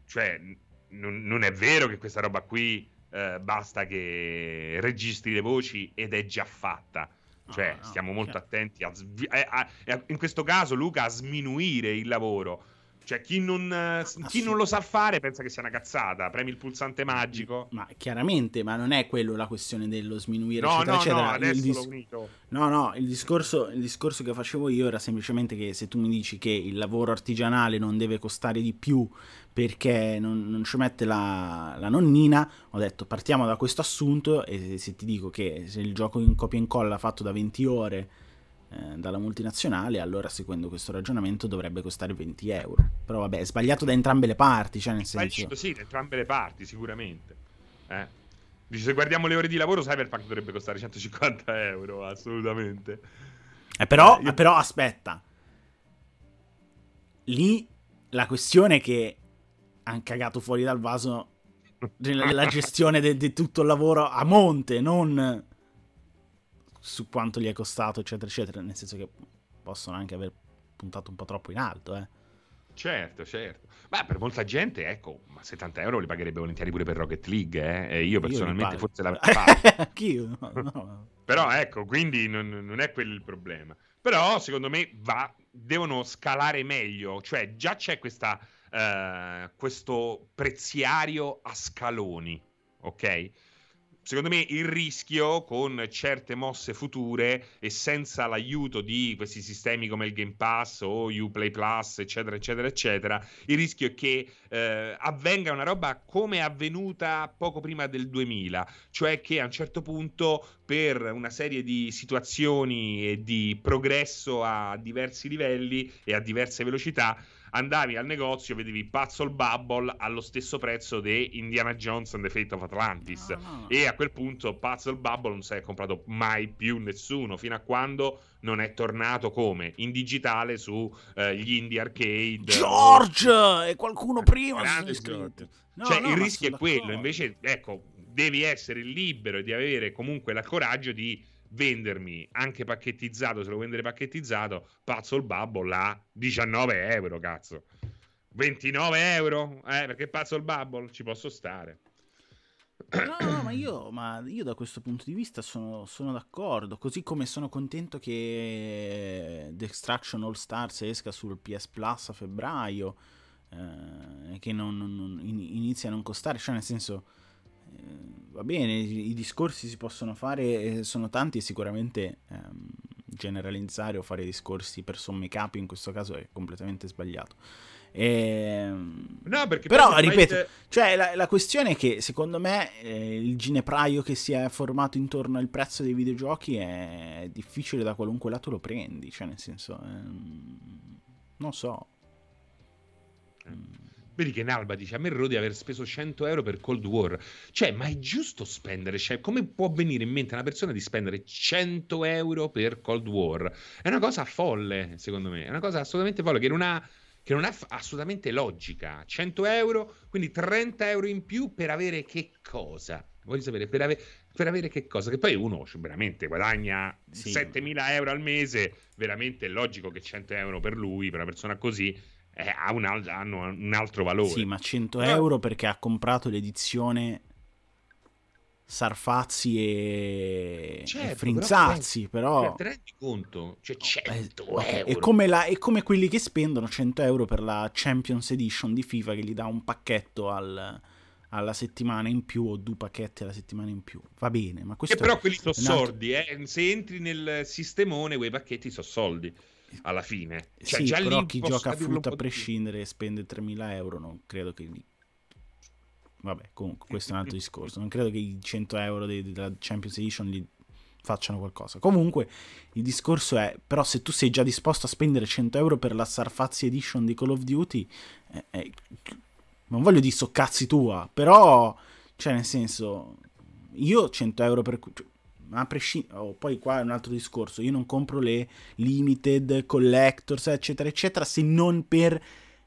cioè, n- non è vero che questa roba qui eh, basta che registri le voci ed è già fatta. Cioè, no, stiamo molto certo. attenti a, a, a, in questo caso, Luca, a sminuire il lavoro. Cioè, chi non, eh, chi non, lo sa fare pensa che sia una cazzata. Premi il pulsante magico. Ma chiaramente, ma non è quello la questione dello sminuire, no, eccetera, no, eccetera. No, adesso dis- l'ho unito. No, no, il discorso, il discorso che facevo io era semplicemente che se tu mi dici che il lavoro artigianale non deve costare di più perché non, non ci mette la, la, nonnina, ho detto partiamo da questo assunto e se ti dico che se il gioco in copia e incolla fatto da 20 ore eh, dalla multinazionale, allora seguendo questo ragionamento dovrebbe costare 20 euro. Però vabbè, è sbagliato da entrambe le parti, cioè nel senso... Sì, da entrambe le parti, sicuramente. Eh. Dice, se guardiamo le ore di lavoro, Cyberpunk dovrebbe costare 150 euro, assolutamente. Eh, però, eh, io... però aspetta. Lì la questione è che hanno cagato fuori dal vaso la gestione di tutto il lavoro a monte, non su quanto gli è costato, eccetera, eccetera. Nel senso che possono anche aver puntato un po' troppo in alto, eh. Certo, certo. Ma per molta gente, ecco, ma 70 euro li pagherebbe volentieri pure per Rocket League, eh? E io personalmente io forse la Anch'io, no, no. Però ecco, quindi non, non, è quello il problema. Però secondo me va, devono scalare meglio, cioè già c'è questa, uh, questo preziario a scaloni, ok? Secondo me il rischio con certe mosse future e senza l'aiuto di questi sistemi come il Game Pass o Uplay Plus, eccetera, eccetera, eccetera, il rischio è che eh, avvenga una roba come è avvenuta poco prima del 2000, cioè che a un certo punto per una serie di situazioni e di progresso a diversi livelli e a diverse velocità andavi al negozio, vedevi Puzzle Bubble allo stesso prezzo di Indiana Jones and the Fate of Atlantis. No, no. E a quel punto Puzzle Bubble non si è comprato mai più nessuno, fino a quando non è tornato come? In digitale su eh, gli indie arcade. George! O... E qualcuno prima si è iscritto. No, cioè, il rischio è quello, invece, ecco, devi essere libero di avere comunque il coraggio di vendermi anche pacchettizzato, se lo vendere pacchettizzato, pazzo il Bubble a 19 euro, cazzo. 29 euro? Eh, perché pazzo il Bubble? Ci posso stare. No, no, ma io, ma io da questo punto di vista sono, sono, d'accordo. Così come sono contento che The All Stars esca sul PS Plus a febbraio, eh, che non, non, inizia a non costare, cioè nel senso va bene, i, discorsi si possono fare, sono tanti e sicuramente ehm, generalizzare o fare discorsi per somme capi in questo caso è completamente sbagliato. E... Ehm, no, perché però ripeto, fai... cioè, la, la, questione è che secondo me eh, il ginepraio che si è formato intorno al prezzo dei videogiochi è difficile da qualunque lato lo prendi, cioè nel senso, ehm, non so. Vedi che Nalba dice: A me rode aver speso 100 euro per Cold War. Cioè, ma è giusto spendere? Cioè, come può venire in mente a una persona di spendere 100 euro per Cold War? È una cosa folle, secondo me. È una cosa assolutamente folle che non ha che non ha assolutamente logica. 100 euro, quindi 30 euro in più per avere che cosa? Voglio sapere, per, ave- per avere che cosa? Che poi uno cioè, veramente guadagna sì. 7.000 euro al mese, veramente è logico che 100 euro per lui, per una persona così, eh, ha un al- hanno un altro valore. Sì, ma 100 euro perché ha comprato l'edizione Sarfazzi e, certo, e Frinzazzi, però... però... Cioè, ti rendi conto? Cioè 100 eh, euro. È come, la, è come, quelli che spendono 100 euro per la Champions Edition di FIFA che gli dà un pacchetto al, alla settimana in più o due pacchetti alla settimana in più. Va bene, ma questo... E però quelli sono soldi, eh? Se entri nel sistemone quei pacchetti sono soldi alla fine. Cioè, sì, già però chi gioca a frutta a prescindere e spende 3.000 euro non credo che Vabbè, comunque, questo è un altro discorso. Non credo che i 100 euro della Champions Edition gli facciano qualcosa. Comunque, il discorso è: però, se tu sei già disposto a spendere 100 euro per la Sarfazzi Edition di Call of Duty, eh, eh, non voglio dire so cazzi tua, però, cioè, nel senso, io 100 euro per. Cioè, a prescindere, oh, poi qua è un altro discorso. Io non compro le limited collectors, eccetera, eccetera, se non per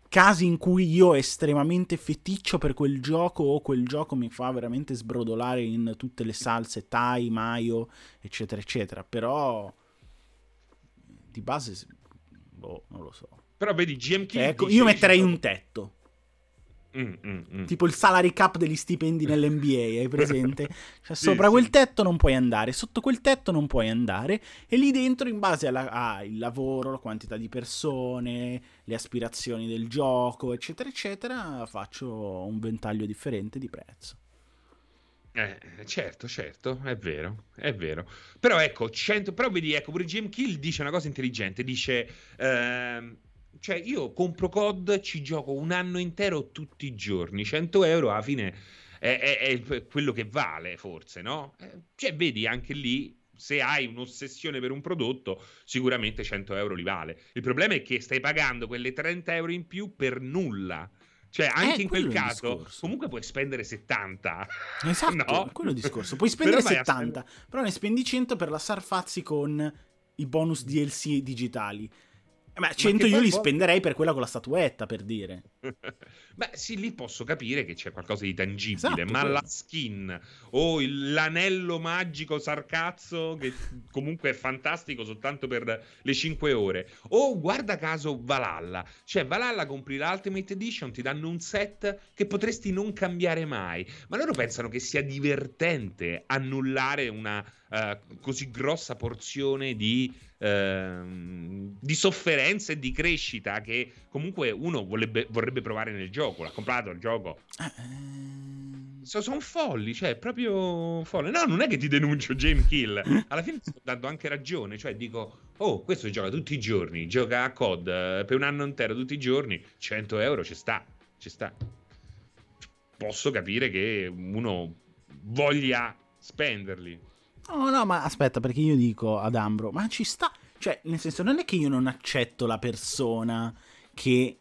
casi in cui io estremamente feticcio per quel gioco o quel gioco mi fa veramente sbrodolare in tutte le salse, Thai, Mayo, eccetera, eccetera. Però di base, boh, non lo so. Però vedi, GMK... Ecco, io metterei un tetto. Mm, mm, mm. Tipo il salary cap degli stipendi nell'NBA, hai presente? Cioè, sopra sì. quel tetto non puoi andare, sotto quel tetto non puoi andare, e lì dentro, in base al lavoro, la quantità di persone, le aspirazioni del gioco, eccetera, eccetera, faccio un ventaglio differente di prezzo. Eh, certo, certo, è vero, è vero. Però ecco, 100, però vedi, ecco, pure Jim Kill dice una cosa intelligente, dice... Ehm, cioè io compro COD, ci gioco un anno intero tutti i giorni, 100 euro alla fine è, è, è quello che vale forse, no? Eh, cioè vedi anche lì se hai un'ossessione per un prodotto, sicuramente 100 euro li vale. Il problema è che stai pagando quelle 30 euro in più per nulla. Cioè, anche eh, in quel caso, comunque puoi spendere 70. Esatto, no? quello è il discorso. Puoi spendere però 70, spend... però ne spendi 100 per la Sarfazzi con i bonus DLC digitali. Ma 100 io li spenderei per quella con la statuetta, per dire. Beh, sì, lì posso capire che c'è qualcosa di tangibile, esatto, ma quello. la skin o il, l'anello magico sarcazzo, che comunque è fantastico soltanto per le 5 ore, o guarda caso Valhalla, cioè Valhalla compri l'Ultimate Edition, ti danno un set che potresti non cambiare mai, ma loro pensano che sia divertente annullare una uh, così grossa porzione di Ehm, di sofferenza e di crescita che comunque uno vorrebbe, vorrebbe provare nel gioco. L'ha comprato il gioco. Uh, so, sono folli, cioè, proprio folle. No, non è che ti denuncio James Kill. Alla fine ti sto dando anche ragione. Cioè, dico, oh, questo gioca tutti i giorni. Gioca a COD eh, per un anno intero tutti i giorni. 100 euro ci sta, ci sta. Posso capire che uno voglia spenderli. No, no, ma aspetta, perché io dico ad Ambro, ma ci sta. Cioè, nel senso, non è che io non accetto la persona che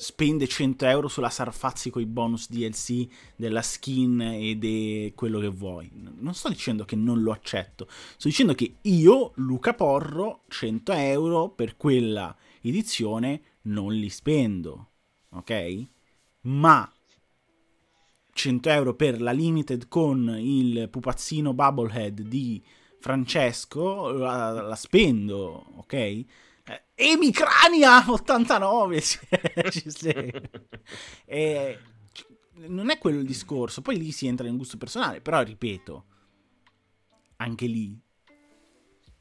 spende 100 euro sulla Sarfazzi con i bonus DLC della skin e di quello che vuoi. Non sto dicendo che non lo accetto. Sto dicendo che io, Luca Porro, 100 euro per quella edizione non li spendo. Ok? Ma 100 euro per la limited con il pupazzino Bubblehead di Francesco, la, la spendo, ok? Eh, Emicrania 89 e, non è quello il discorso. Poi lì si entra in gusto personale. Però ripeto, anche lì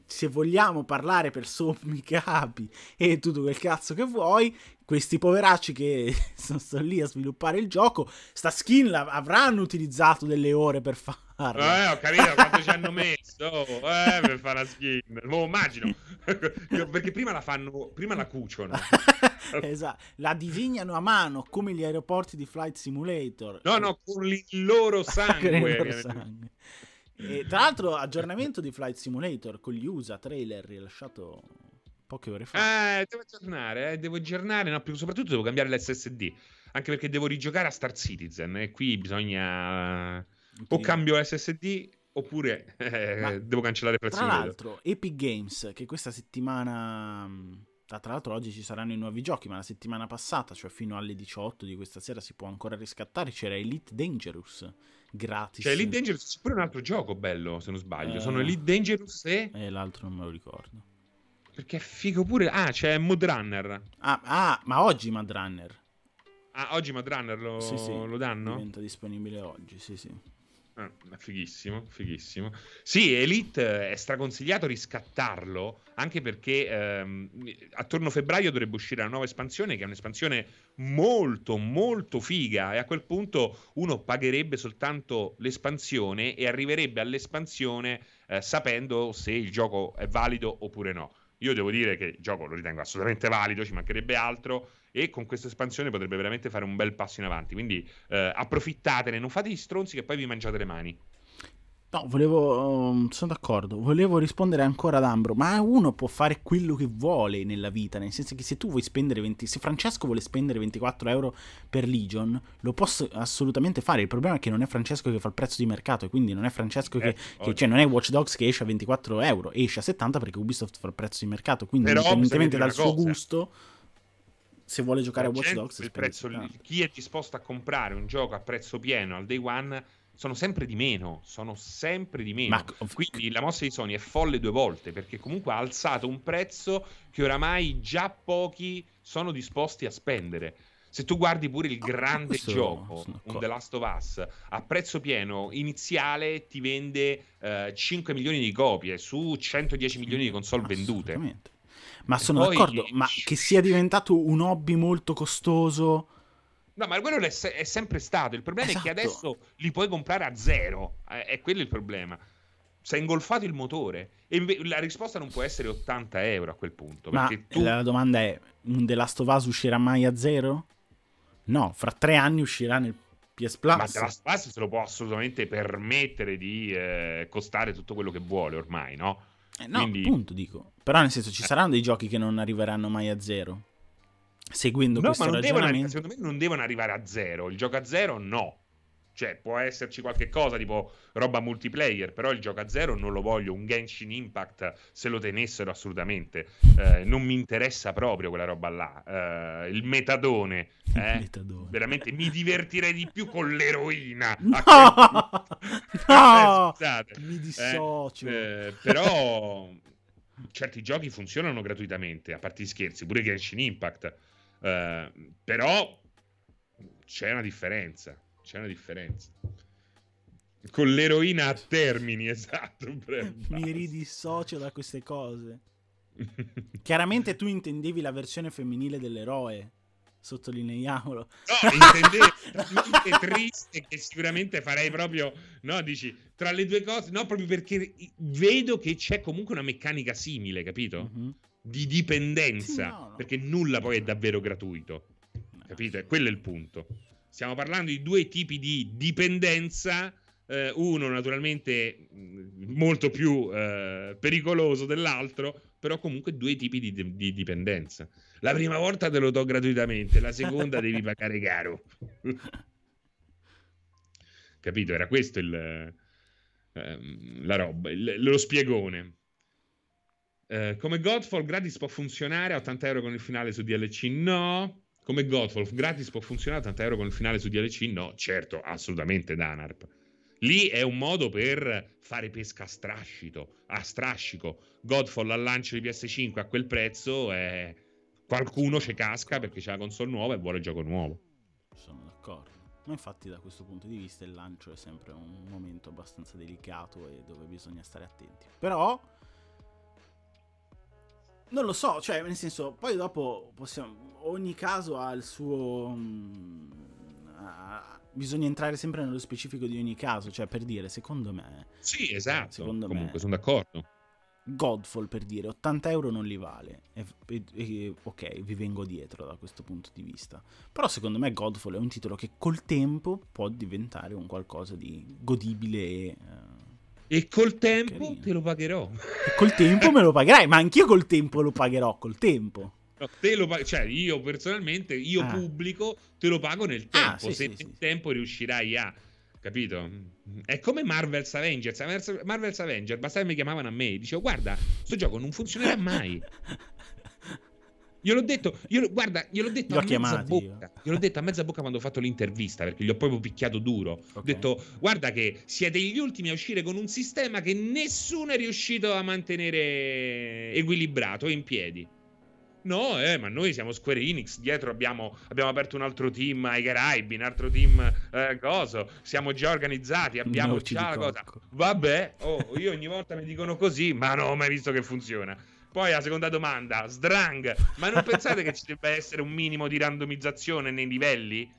se vogliamo parlare per sommi capi e tutto quel cazzo che vuoi, questi poveracci che sono lì a sviluppare il gioco, sta skin la avranno utilizzato delle ore per farla. Eh, ho capito quanto ci hanno messo eh, per fare la skin. Mo immagino. Perché prima la fanno, prima la cuciono. esatto, la disegnano a mano come gli aeroporti di Flight Simulator. No, no, con il loro sangue. il loro sangue. E, tra l'altro, aggiornamento di Flight Simulator con gli USA trailer rilasciato poche ore fa. Eh, devo aggiornare, eh, devo aggiornare, no, soprattutto devo cambiare l'SSD, anche perché devo rigiocare a Star Citizen e qui bisogna o cambio l'SSD oppure eh, devo cancellare prezzo. Tra l'altro, Epic Games che questa settimana tra l'altro oggi ci saranno i nuovi giochi, ma la settimana passata, cioè fino alle 18 di questa sera si può ancora riscattare, c'era Elite Dangerous gratis. Cioè, Elite Dangerous è pure un altro gioco bello, se non sbaglio. Eh... Sono Elite Dangerous e... E l'altro non me lo ricordo. Perché è figo pure... Ah, c'è Mudrunner. Ah, ah, ma oggi Mudrunner. Ah, oggi Mudrunner lo, sì, sì. lo danno? Diventa disponibile oggi, sì, sì. Ah, fighissimo, fighissimo. Sì, Elite è straconsigliato riscattarlo, anche perché ehm, attorno a febbraio dovrebbe uscire la nuova espansione, che è un'espansione molto, molto figa, e a quel punto uno pagherebbe soltanto l'espansione e arriverebbe all'espansione eh, sapendo se il gioco è valido oppure no. Io devo dire che il gioco lo ritengo assolutamente valido, ci mancherebbe altro e con questa espansione potrebbe veramente fare un bel passo in avanti. Quindi eh, approfittatene, non fate gli stronzi che poi vi mangiate le mani. No, volevo. Um, sono d'accordo. Volevo rispondere ancora ad Ambro. Ma uno può fare quello che vuole nella vita. Nel senso che se tu vuoi spendere 20. Se Francesco vuole spendere 24 euro per Legion, lo posso assolutamente fare. Il problema è che non è Francesco che fa il prezzo di mercato. E quindi non è Francesco eh, che. che cioè, non è Watch Dogs che esce a 24 euro. Esce a 70 perché Ubisoft fa il prezzo di mercato. Quindi, Però, indipendentemente dal suo cosa. gusto se vuole giocare a Watch Dogs il prezzo, chi è disposto a comprare un gioco a prezzo pieno al day one sono sempre di meno, sono sempre di meno. Ma... Quindi la mossa di Sony è folle due volte perché comunque ha alzato un prezzo che oramai già pochi sono disposti a spendere. Se tu guardi pure il grande Questo gioco, un The Last of Us, a prezzo pieno iniziale ti vende uh, 5 milioni di copie su 110 milioni di console vendute. Ma sono poi... d'accordo, ma che sia diventato un hobby molto costoso. No, ma quello è, è sempre stato. Il problema esatto. è che esatto. adesso li puoi comprare a zero. È, è quello il problema. Si è ingolfato il motore. E inve- la risposta non può essere 80 euro a quel punto. Ma tu... la domanda è: un The Last of Us uscirà mai a zero? No, fra tre anni uscirà nel PS Plus. Ma The Last of Us se lo può assolutamente permettere di eh, costare tutto quello che vuole ormai, no? Eh, no, Quindi... appunto dico. Però nel senso ci saranno dei giochi che non arriveranno mai a zero. Seguendo no, questo ma ragionamento. Devono, secondo me non devono arrivare a zero. Il gioco a zero no. Cioè, può esserci qualche cosa tipo roba multiplayer, però il gioco a zero non lo voglio. Un Genshin Impact se lo tenessero assolutamente. Eh, non mi interessa proprio quella roba là. Eh, il metadone. Eh, il metadone. Veramente mi divertirei di più con l'eroina. No! no! Eh, mi dissocio. Eh, però certi giochi funzionano gratuitamente, a parte gli scherzi, pure Genshin Impact. Però c'è una differenza c'è una differenza. Con l'eroina a termini, esatto. Mi ridissocio da queste cose. Chiaramente tu intendevi la versione femminile dell'eroe. Sottolineiamolo. No, intendevo è triste che sicuramente farei proprio, no, dici, tra le due cose, no, proprio perché vedo che c'è comunque una meccanica simile, capito? Mm-hmm. Di dipendenza, no, no. perché nulla poi è davvero gratuito. Capito? E quello è il punto. Stiamo parlando di due tipi di dipendenza, eh, uno naturalmente mm, molto più eh, pericoloso dell'altro, però comunque due tipi di, di, dipendenza. La prima volta te lo do gratuitamente, la seconda devi pagare caro. Capito? Era questo il, ehm, la roba, il, lo spiegone. Eh, come Godfall gratis può funzionare a 80 euro con il finale su DLC? No come Godfall gratis può funzionare a 80 euro con il finale su DLC? No, certo, assolutamente Danarp. Lì è un modo per fare pesca a strascito, a strascico. Godfall al lancio di PS5 a quel prezzo è... qualcuno ci casca perché c'è la console nuova e vuole il gioco nuovo. Sono d'accordo. Ma infatti da questo punto di vista il lancio è sempre un momento abbastanza delicato e dove bisogna stare attenti. Però non lo so, cioè nel senso, poi dopo possiamo ogni caso ha il suo mm, bisogna entrare sempre nello specifico di ogni caso, cioè per dire, secondo me Sì, esatto. Secondo Comunque me, sono d'accordo. Godfall per dire 80 euro non li vale e, e, e, ok vi vengo dietro da questo punto di vista però secondo me Godfall è un titolo che col tempo può diventare un qualcosa di godibile e, uh, e col tempo carino. te lo pagherò e col tempo me lo pagherai ma anch'io col tempo lo pagherò col tempo No, te lo pag- cioè io personalmente, io ah. pubblico, te lo pago nel ah, tempo. Ah, sì, se sì, nel sì. tempo riuscirai a capito? È come Marvel's Avengers. Marvel's Avengers, basta che mi chiamavano a me. Dicevo, guarda, questo gioco non funzionerà mai. Gliel'ho detto, glielo, guarda, gliel'ho detto a mezza bocca. Gliel'ho detto a mezza bocca quando ho fatto l'intervista perché gli ho proprio picchiato duro. Okay. Ho detto, guarda che siete gli ultimi a uscire con un sistema che nessuno è riuscito a mantenere equilibrato e in piedi. No, eh, ma noi siamo Square Enix, dietro abbiamo, abbiamo aperto un altro team ai Caraibi, un altro team eh, coso, siamo già organizzati, abbiamo già la cosa. Vabbè, oh, io ogni volta mi dicono così, ma non ho mai visto che funziona. Poi la seconda domanda, Sdrang, ma non pensate che ci debba essere un minimo di randomizzazione nei livelli?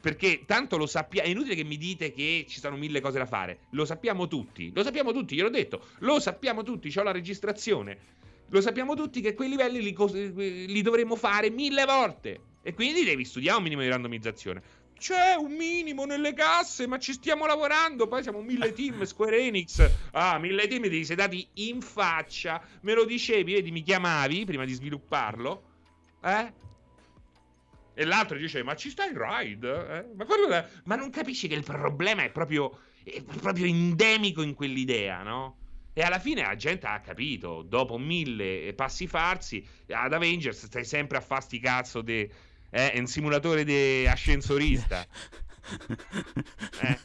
Perché tanto lo sappiamo, è inutile che mi dite che ci sono mille cose da fare, lo sappiamo tutti, lo sappiamo tutti, gliel'ho detto, lo sappiamo tutti, ho la registrazione. Lo sappiamo tutti che quei livelli li, li dovremmo fare mille volte. E quindi devi studiare un minimo di randomizzazione. C'è un minimo nelle casse, ma ci stiamo lavorando. Poi siamo mille team, Square Enix. Ah, mille team ti sei dati in faccia. Me lo dicevi, vedi, mi chiamavi prima di svilupparlo. Eh? E l'altro dice, ma ci sta il ride? Eh? Ma, guarda, ma non capisci che il problema è proprio, è proprio endemico in quell'idea, no? E alla fine la gente ha capito, dopo mille passi farsi, ad Avengers stai sempre a fasti cazzo di... Eh, è un simulatore di ascensorista. eh.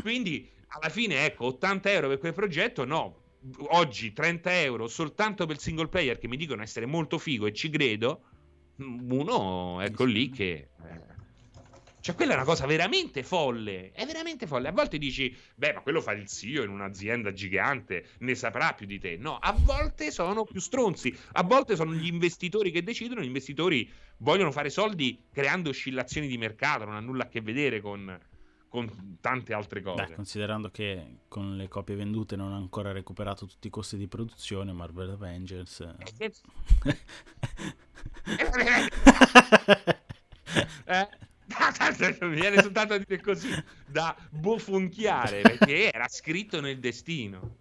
Quindi, alla fine, ecco, 80 euro per quel progetto, no. Oggi 30 euro soltanto per il single player che mi dicono essere molto figo e ci credo. Uno, ecco lì che... Eh cioè, quella è una cosa veramente folle. È veramente folle. A volte dici, beh, ma quello fa il CEO in un'azienda gigante, ne saprà più di te. No, a volte sono più stronzi. A volte sono gli investitori che decidono. Gli investitori vogliono fare soldi creando oscillazioni di mercato, non ha nulla a che vedere con, con tante altre cose. Beh, considerando che con le copie vendute non ha ancora recuperato tutti i costi di produzione, Marvel Avengers. eh? mi viene soltanto a dire così da bofonchiare perché era scritto nel destino.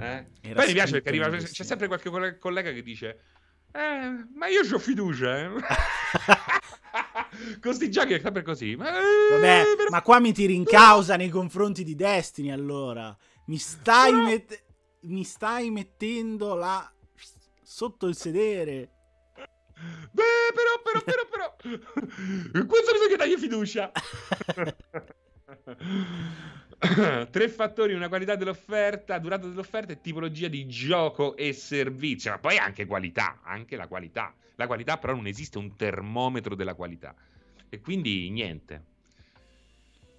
Eh? Poi mi piace perché arriva, c'è sempre qualche collega che dice: eh, Ma io ho fiducia. Eh? Con sti giochi è sempre così. Ma, Vabbè, per... ma qua mi tiri in causa nei confronti di Destiny. Allora, mi stai, Però... met... mi stai mettendo là sotto il sedere. Beh, però, però, però, però. Questo bisogna dargli fiducia. Tre fattori, una qualità dell'offerta, durata dell'offerta e tipologia di gioco e servizio. Ma poi anche qualità, anche la qualità. La qualità però non esiste un termometro della qualità. E quindi niente.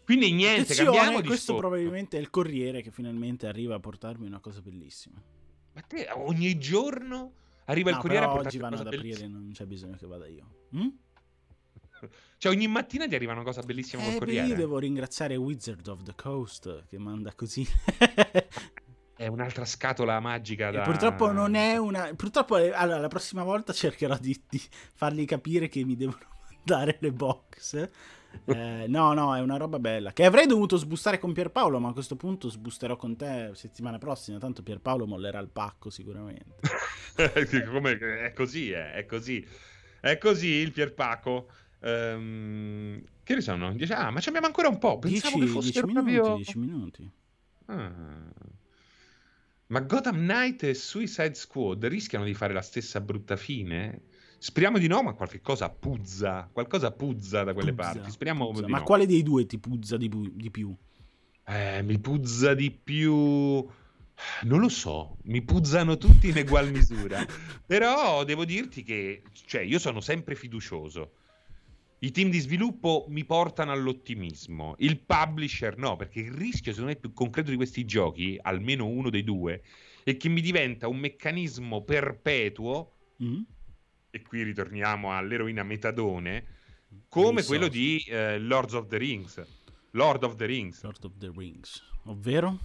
Quindi niente, Attenzione, cambiamo di Questo probabilmente è il Corriere che finalmente arriva a portarmi una cosa bellissima. Ma te ogni giorno Arriva no, il Corriere a oggi vanno ad aprire, non c'è bisogno che vada io. Hm? Cioè, ogni mattina ti arriva una cosa bellissima eh, col Corriere. Io devo ringraziare Wizard of the Coast che manda così. è un'altra scatola magica da... purtroppo non è una... Purtroppo, eh, allora, la prossima volta cercherò di, di fargli capire che mi devono dare le box eh, no, no, è una roba bella. Che avrei dovuto sbustare con Pierpaolo, ma a questo punto sbusterò con te settimana prossima. Tanto Pierpaolo mollerà il pacco sicuramente. Come, è così, eh, è così. È così il Pierpacco. Um, che ne sono? Dice, ah, ma ci abbiamo ancora un po'. Pensavo 10, che fossero 10 minuti, proprio... 10 minuti. Ah. Ma Gotham Knight e Suicide Squad rischiano di fare la stessa brutta fine? Speriamo di no, ma qualche cosa puzza. Qualcosa puzza da quelle puzza, parti. Speriamo puzza. di ma no. quale dei due ti puzza di, pu- di più? Eh, mi puzza di più. Non lo so, mi puzzano tutti in egual misura. Però devo dirti che, cioè, io sono sempre fiducioso. I team di sviluppo mi portano all'ottimismo, il publisher no, perché il rischio secondo me più concreto di questi giochi, almeno uno dei due, è che mi diventa un meccanismo perpetuo, mm. E qui ritorniamo all'eroina metadone, come quello di eh, Lords of the Rings. Lord of the Rings. Lord of the Rings, ovvero?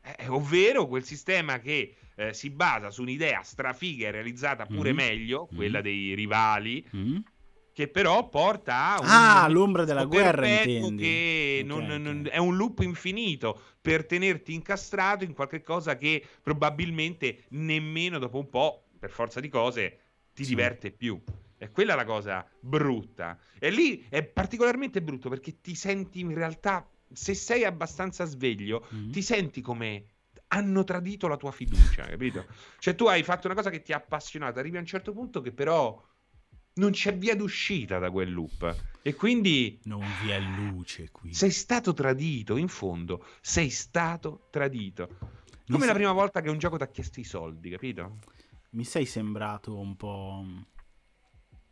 Eh, ovvero quel sistema che eh, si basa su un'idea strafiga e realizzata pure mm. meglio, quella mm. dei rivali, mm che però porta a un ah, l'ombra della guerra intendi. che okay, non, non, è un loop infinito per tenerti incastrato in qualche cosa che probabilmente nemmeno dopo un po', per forza di cose, ti sì. diverte più. E quella è la cosa brutta. E lì è particolarmente brutto perché ti senti in realtà, se sei abbastanza sveglio, mm-hmm. ti senti come hanno tradito la tua fiducia, capito? Cioè tu hai fatto una cosa che ti ha appassionato, arrivi a un certo punto che però non c'è via d'uscita da quel loop. E quindi. Non vi è luce qui. Sei stato tradito, in fondo. Sei stato tradito. Come Mi la prima volta che un gioco ti ha chiesto i soldi, capito? Mi sei sembrato un po'.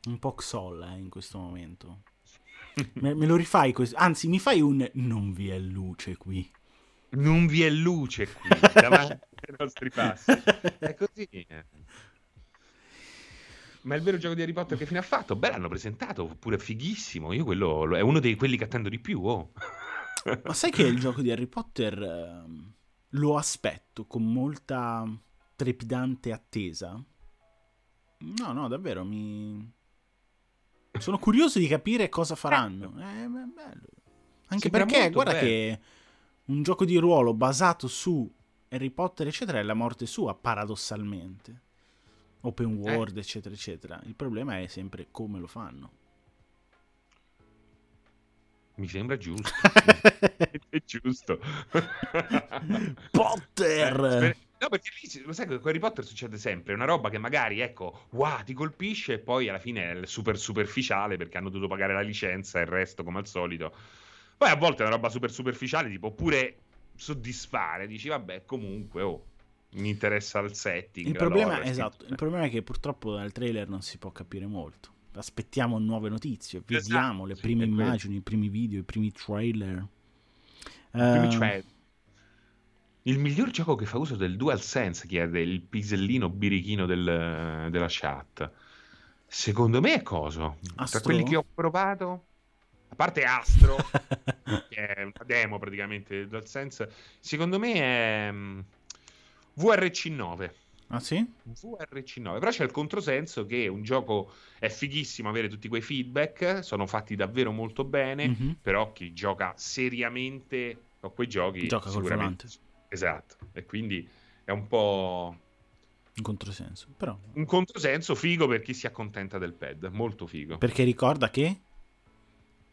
Un po' Xol eh, in questo momento. me, me, lo rifai così. Anzi, mi fai un. Non vi è luce qui. Non vi è luce qui davanti ai nostri passi. È così. Ma il vero gioco di Harry Potter che fine ha fatto? Beh, l'hanno presentato, pure fighissimo. Io quello è uno di quelli che attendo di più. Oh. Ma sai che il gioco di Harry Potter eh, lo aspetto con molta trepidante attesa? No, no, davvero mi. Sono curioso di capire cosa faranno. Eh, bello. Anche Sembra perché, guarda bello. che un gioco di ruolo basato su Harry Potter, eccetera, è la morte sua, paradossalmente open eh. world, eh. eccetera, eccetera. Il problema è sempre come lo fanno. Mi sembra giusto. è giusto. Potter! Eh, no, perché lì, lo sai che con Harry Potter succede sempre, una roba che magari, ecco, wow, ti colpisce e poi alla fine è super superficiale perché hanno dovuto pagare la licenza e il resto come al solito. Poi a volte è una roba super superficiale, tipo pure soddisfare, dici vabbè, comunque, oh, mi interessa il setting. Il problema, esatto, il problema è che purtroppo dal trailer non si può capire molto. Aspettiamo nuove notizie, vediamo esatto, le prime immagini, i primi video, i primi trailer. Uh, primi Il miglior gioco che fa uso del DualSense, chiede il pisellino birichino del, della chat. Secondo me è coso? Astro? Tra quelli che ho provato, a parte Astro, che è una demo praticamente del DualSense, secondo me è mm, VRC9. Ah sì? VRC9, però c'è il controsenso che un gioco è fighissimo avere tutti quei feedback, sono fatti davvero molto bene, mm-hmm. però chi gioca seriamente a quei giochi gioca sicuramente... Esatto, e quindi è un po'... Un controsenso, però... Un controsenso figo per chi si accontenta del pad, molto figo. Perché ricorda che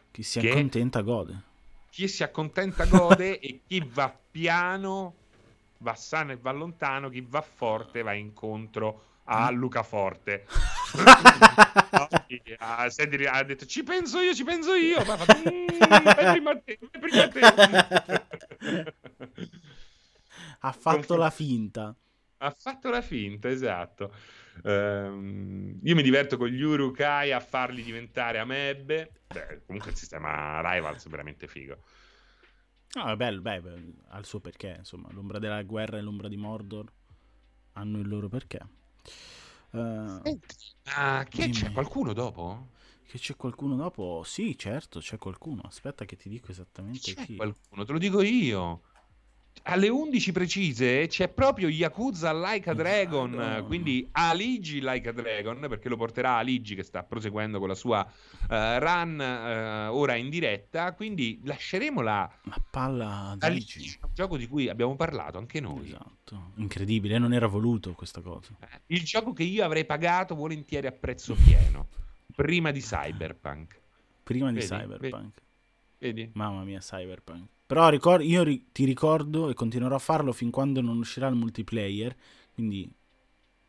chi si che... accontenta gode. Chi si accontenta gode e chi va piano va sano e va lontano, chi va forte va incontro a mm. Luca Forte. ah, senti, ha detto ci penso io, ci penso io. Ma ha fatto, mm, prima te, prima te. ha fatto la finta. Ha fatto la finta, esatto. Um, io mi diverto con gli Urukai a farli diventare amebbe. Beh, comunque il sistema Rivals è veramente figo. No, è bello, beh, ha il suo perché, insomma, l'ombra della guerra e l'ombra di Mordor hanno il loro perché. Uh, Senti, ah, che dimmi. c'è qualcuno dopo? Che c'è qualcuno dopo? Sì, certo, c'è qualcuno. Aspetta che ti dico esattamente c'è chi. qualcuno, te lo dico io alle 11 precise c'è proprio Yakuza Like a Dragon, Madonna. quindi Aligi Like a Dragon, perché lo porterà Aligi che sta proseguendo con la sua uh, run uh, ora in diretta, quindi lasceremo la... Ma palla Aligi. Un gioco di cui abbiamo parlato anche noi. Esatto, incredibile, non era voluto questa cosa. Eh, il gioco che io avrei pagato volentieri a prezzo pieno, prima di Cyberpunk. Prima di vedi, Cyberpunk. Vedi? vedi? Mamma mia, Cyberpunk. Però ricor- io ri- ti ricordo e continuerò a farlo fin quando non uscirà il multiplayer, quindi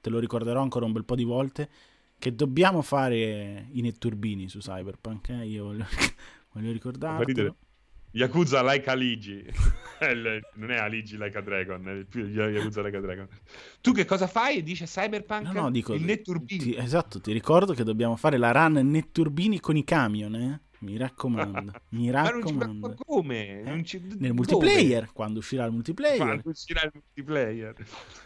te lo ricorderò ancora un bel po' di volte, che dobbiamo fare i netturbini su Cyberpunk. Eh? Io voglio, voglio ricordarlo. Yakuza like Aligi. non è Aligi like a Dragon, è più Yakuza like a Dragon. Tu che cosa fai? Dice Cyberpunk? No, no, dico, il netturbini. Ti, esatto, ti ricordo che dobbiamo fare la run netturbini con i camion, eh? Mi raccomando, mi raccomando. Ma come? Eh? Ci... Nel multiplayer, quando uscirà il multiplayer. Quando uscirà il multiplayer.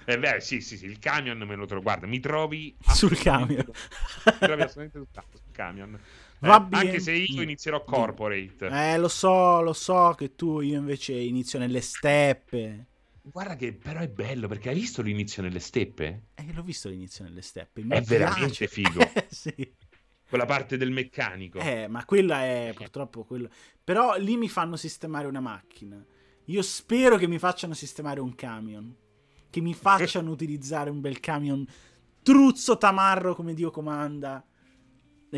Eh beh, sì, sì, sì, il camion me lo trovo. Guarda, mi trovi sul camion. mi trovi assolutamente sul camion. Eh, anche se io inizierò corporate. Eh, lo so, lo so che tu, io invece inizio nelle steppe. Guarda che però è bello perché hai visto l'inizio nelle steppe? Eh, l'ho visto l'inizio nelle steppe. È piace. veramente figo. sì. Quella parte del meccanico. Eh, ma quella è purtroppo quello. Però lì mi fanno sistemare una macchina. Io spero che mi facciano sistemare un camion. Che mi facciano utilizzare un bel camion truzzo tamarro come Dio comanda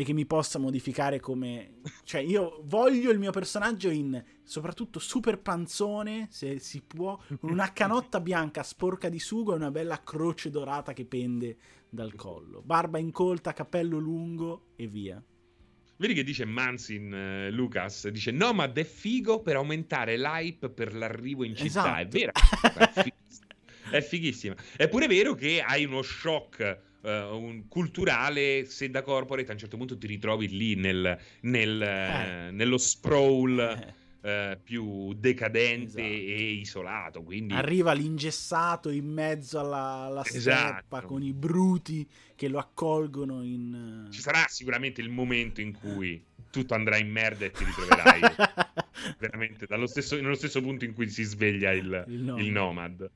che mi possa modificare come... Cioè, io voglio il mio personaggio in, soprattutto, super panzone, se si può, con una canotta bianca sporca di sugo e una bella croce dorata che pende dal collo. Barba incolta, capello lungo e via. Vedi che dice Mansin uh, Lucas? Dice Nomad è figo per aumentare l'hype per l'arrivo in città. Esatto. È vero. è fighissima. È pure vero che hai uno shock un culturale, se da corporate a un certo punto ti ritrovi lì nel, nel, eh. nello sprawl. Eh. Uh, più decadente esatto. e isolato. Quindi... Arriva l'ingessato in mezzo alla, alla esatto. steppa con i bruti che lo accolgono in... Ci sarà sicuramente il momento in cui tutto andrà in merda e ti ritroverai veramente stesso, nello stesso punto in cui si sveglia il, il nomad. Il nomad.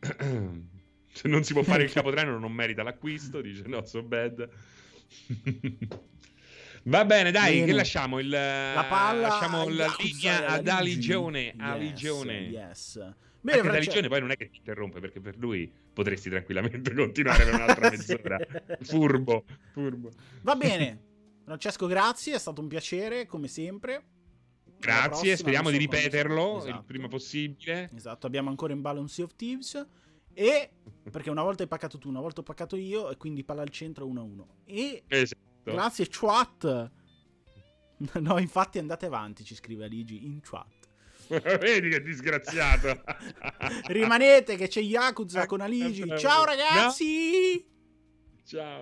Se non si può fare il capotreno non merita l'acquisto, dice no, so bad. Va bene, dai, bene. che lasciamo? Il, la palla lasciamo la linea ad Aligione. Aligione. Yes, yes. Bene, Anche Aligione poi non è che ti interrompe perché per lui potresti tranquillamente continuare per un'altra mezz'ora. furbo, furbo. Va bene. Francesco, grazie, è stato un piacere come sempre. Grazie, prossima, speriamo di ripeterlo esatto. il prima possibile. Esatto, abbiamo ancora in ballo un Sea of Thieves. E perché una volta hai paccato tu, una volta ho paccato io, e quindi palla al centro 1-1. E esatto. grazie, chat. No, infatti andate avanti, ci scrive Aligi in chat. Vedi che disgraziato. Rimanete che c'è Yakuza con Aligi. Ciao ragazzi. No. Ciao.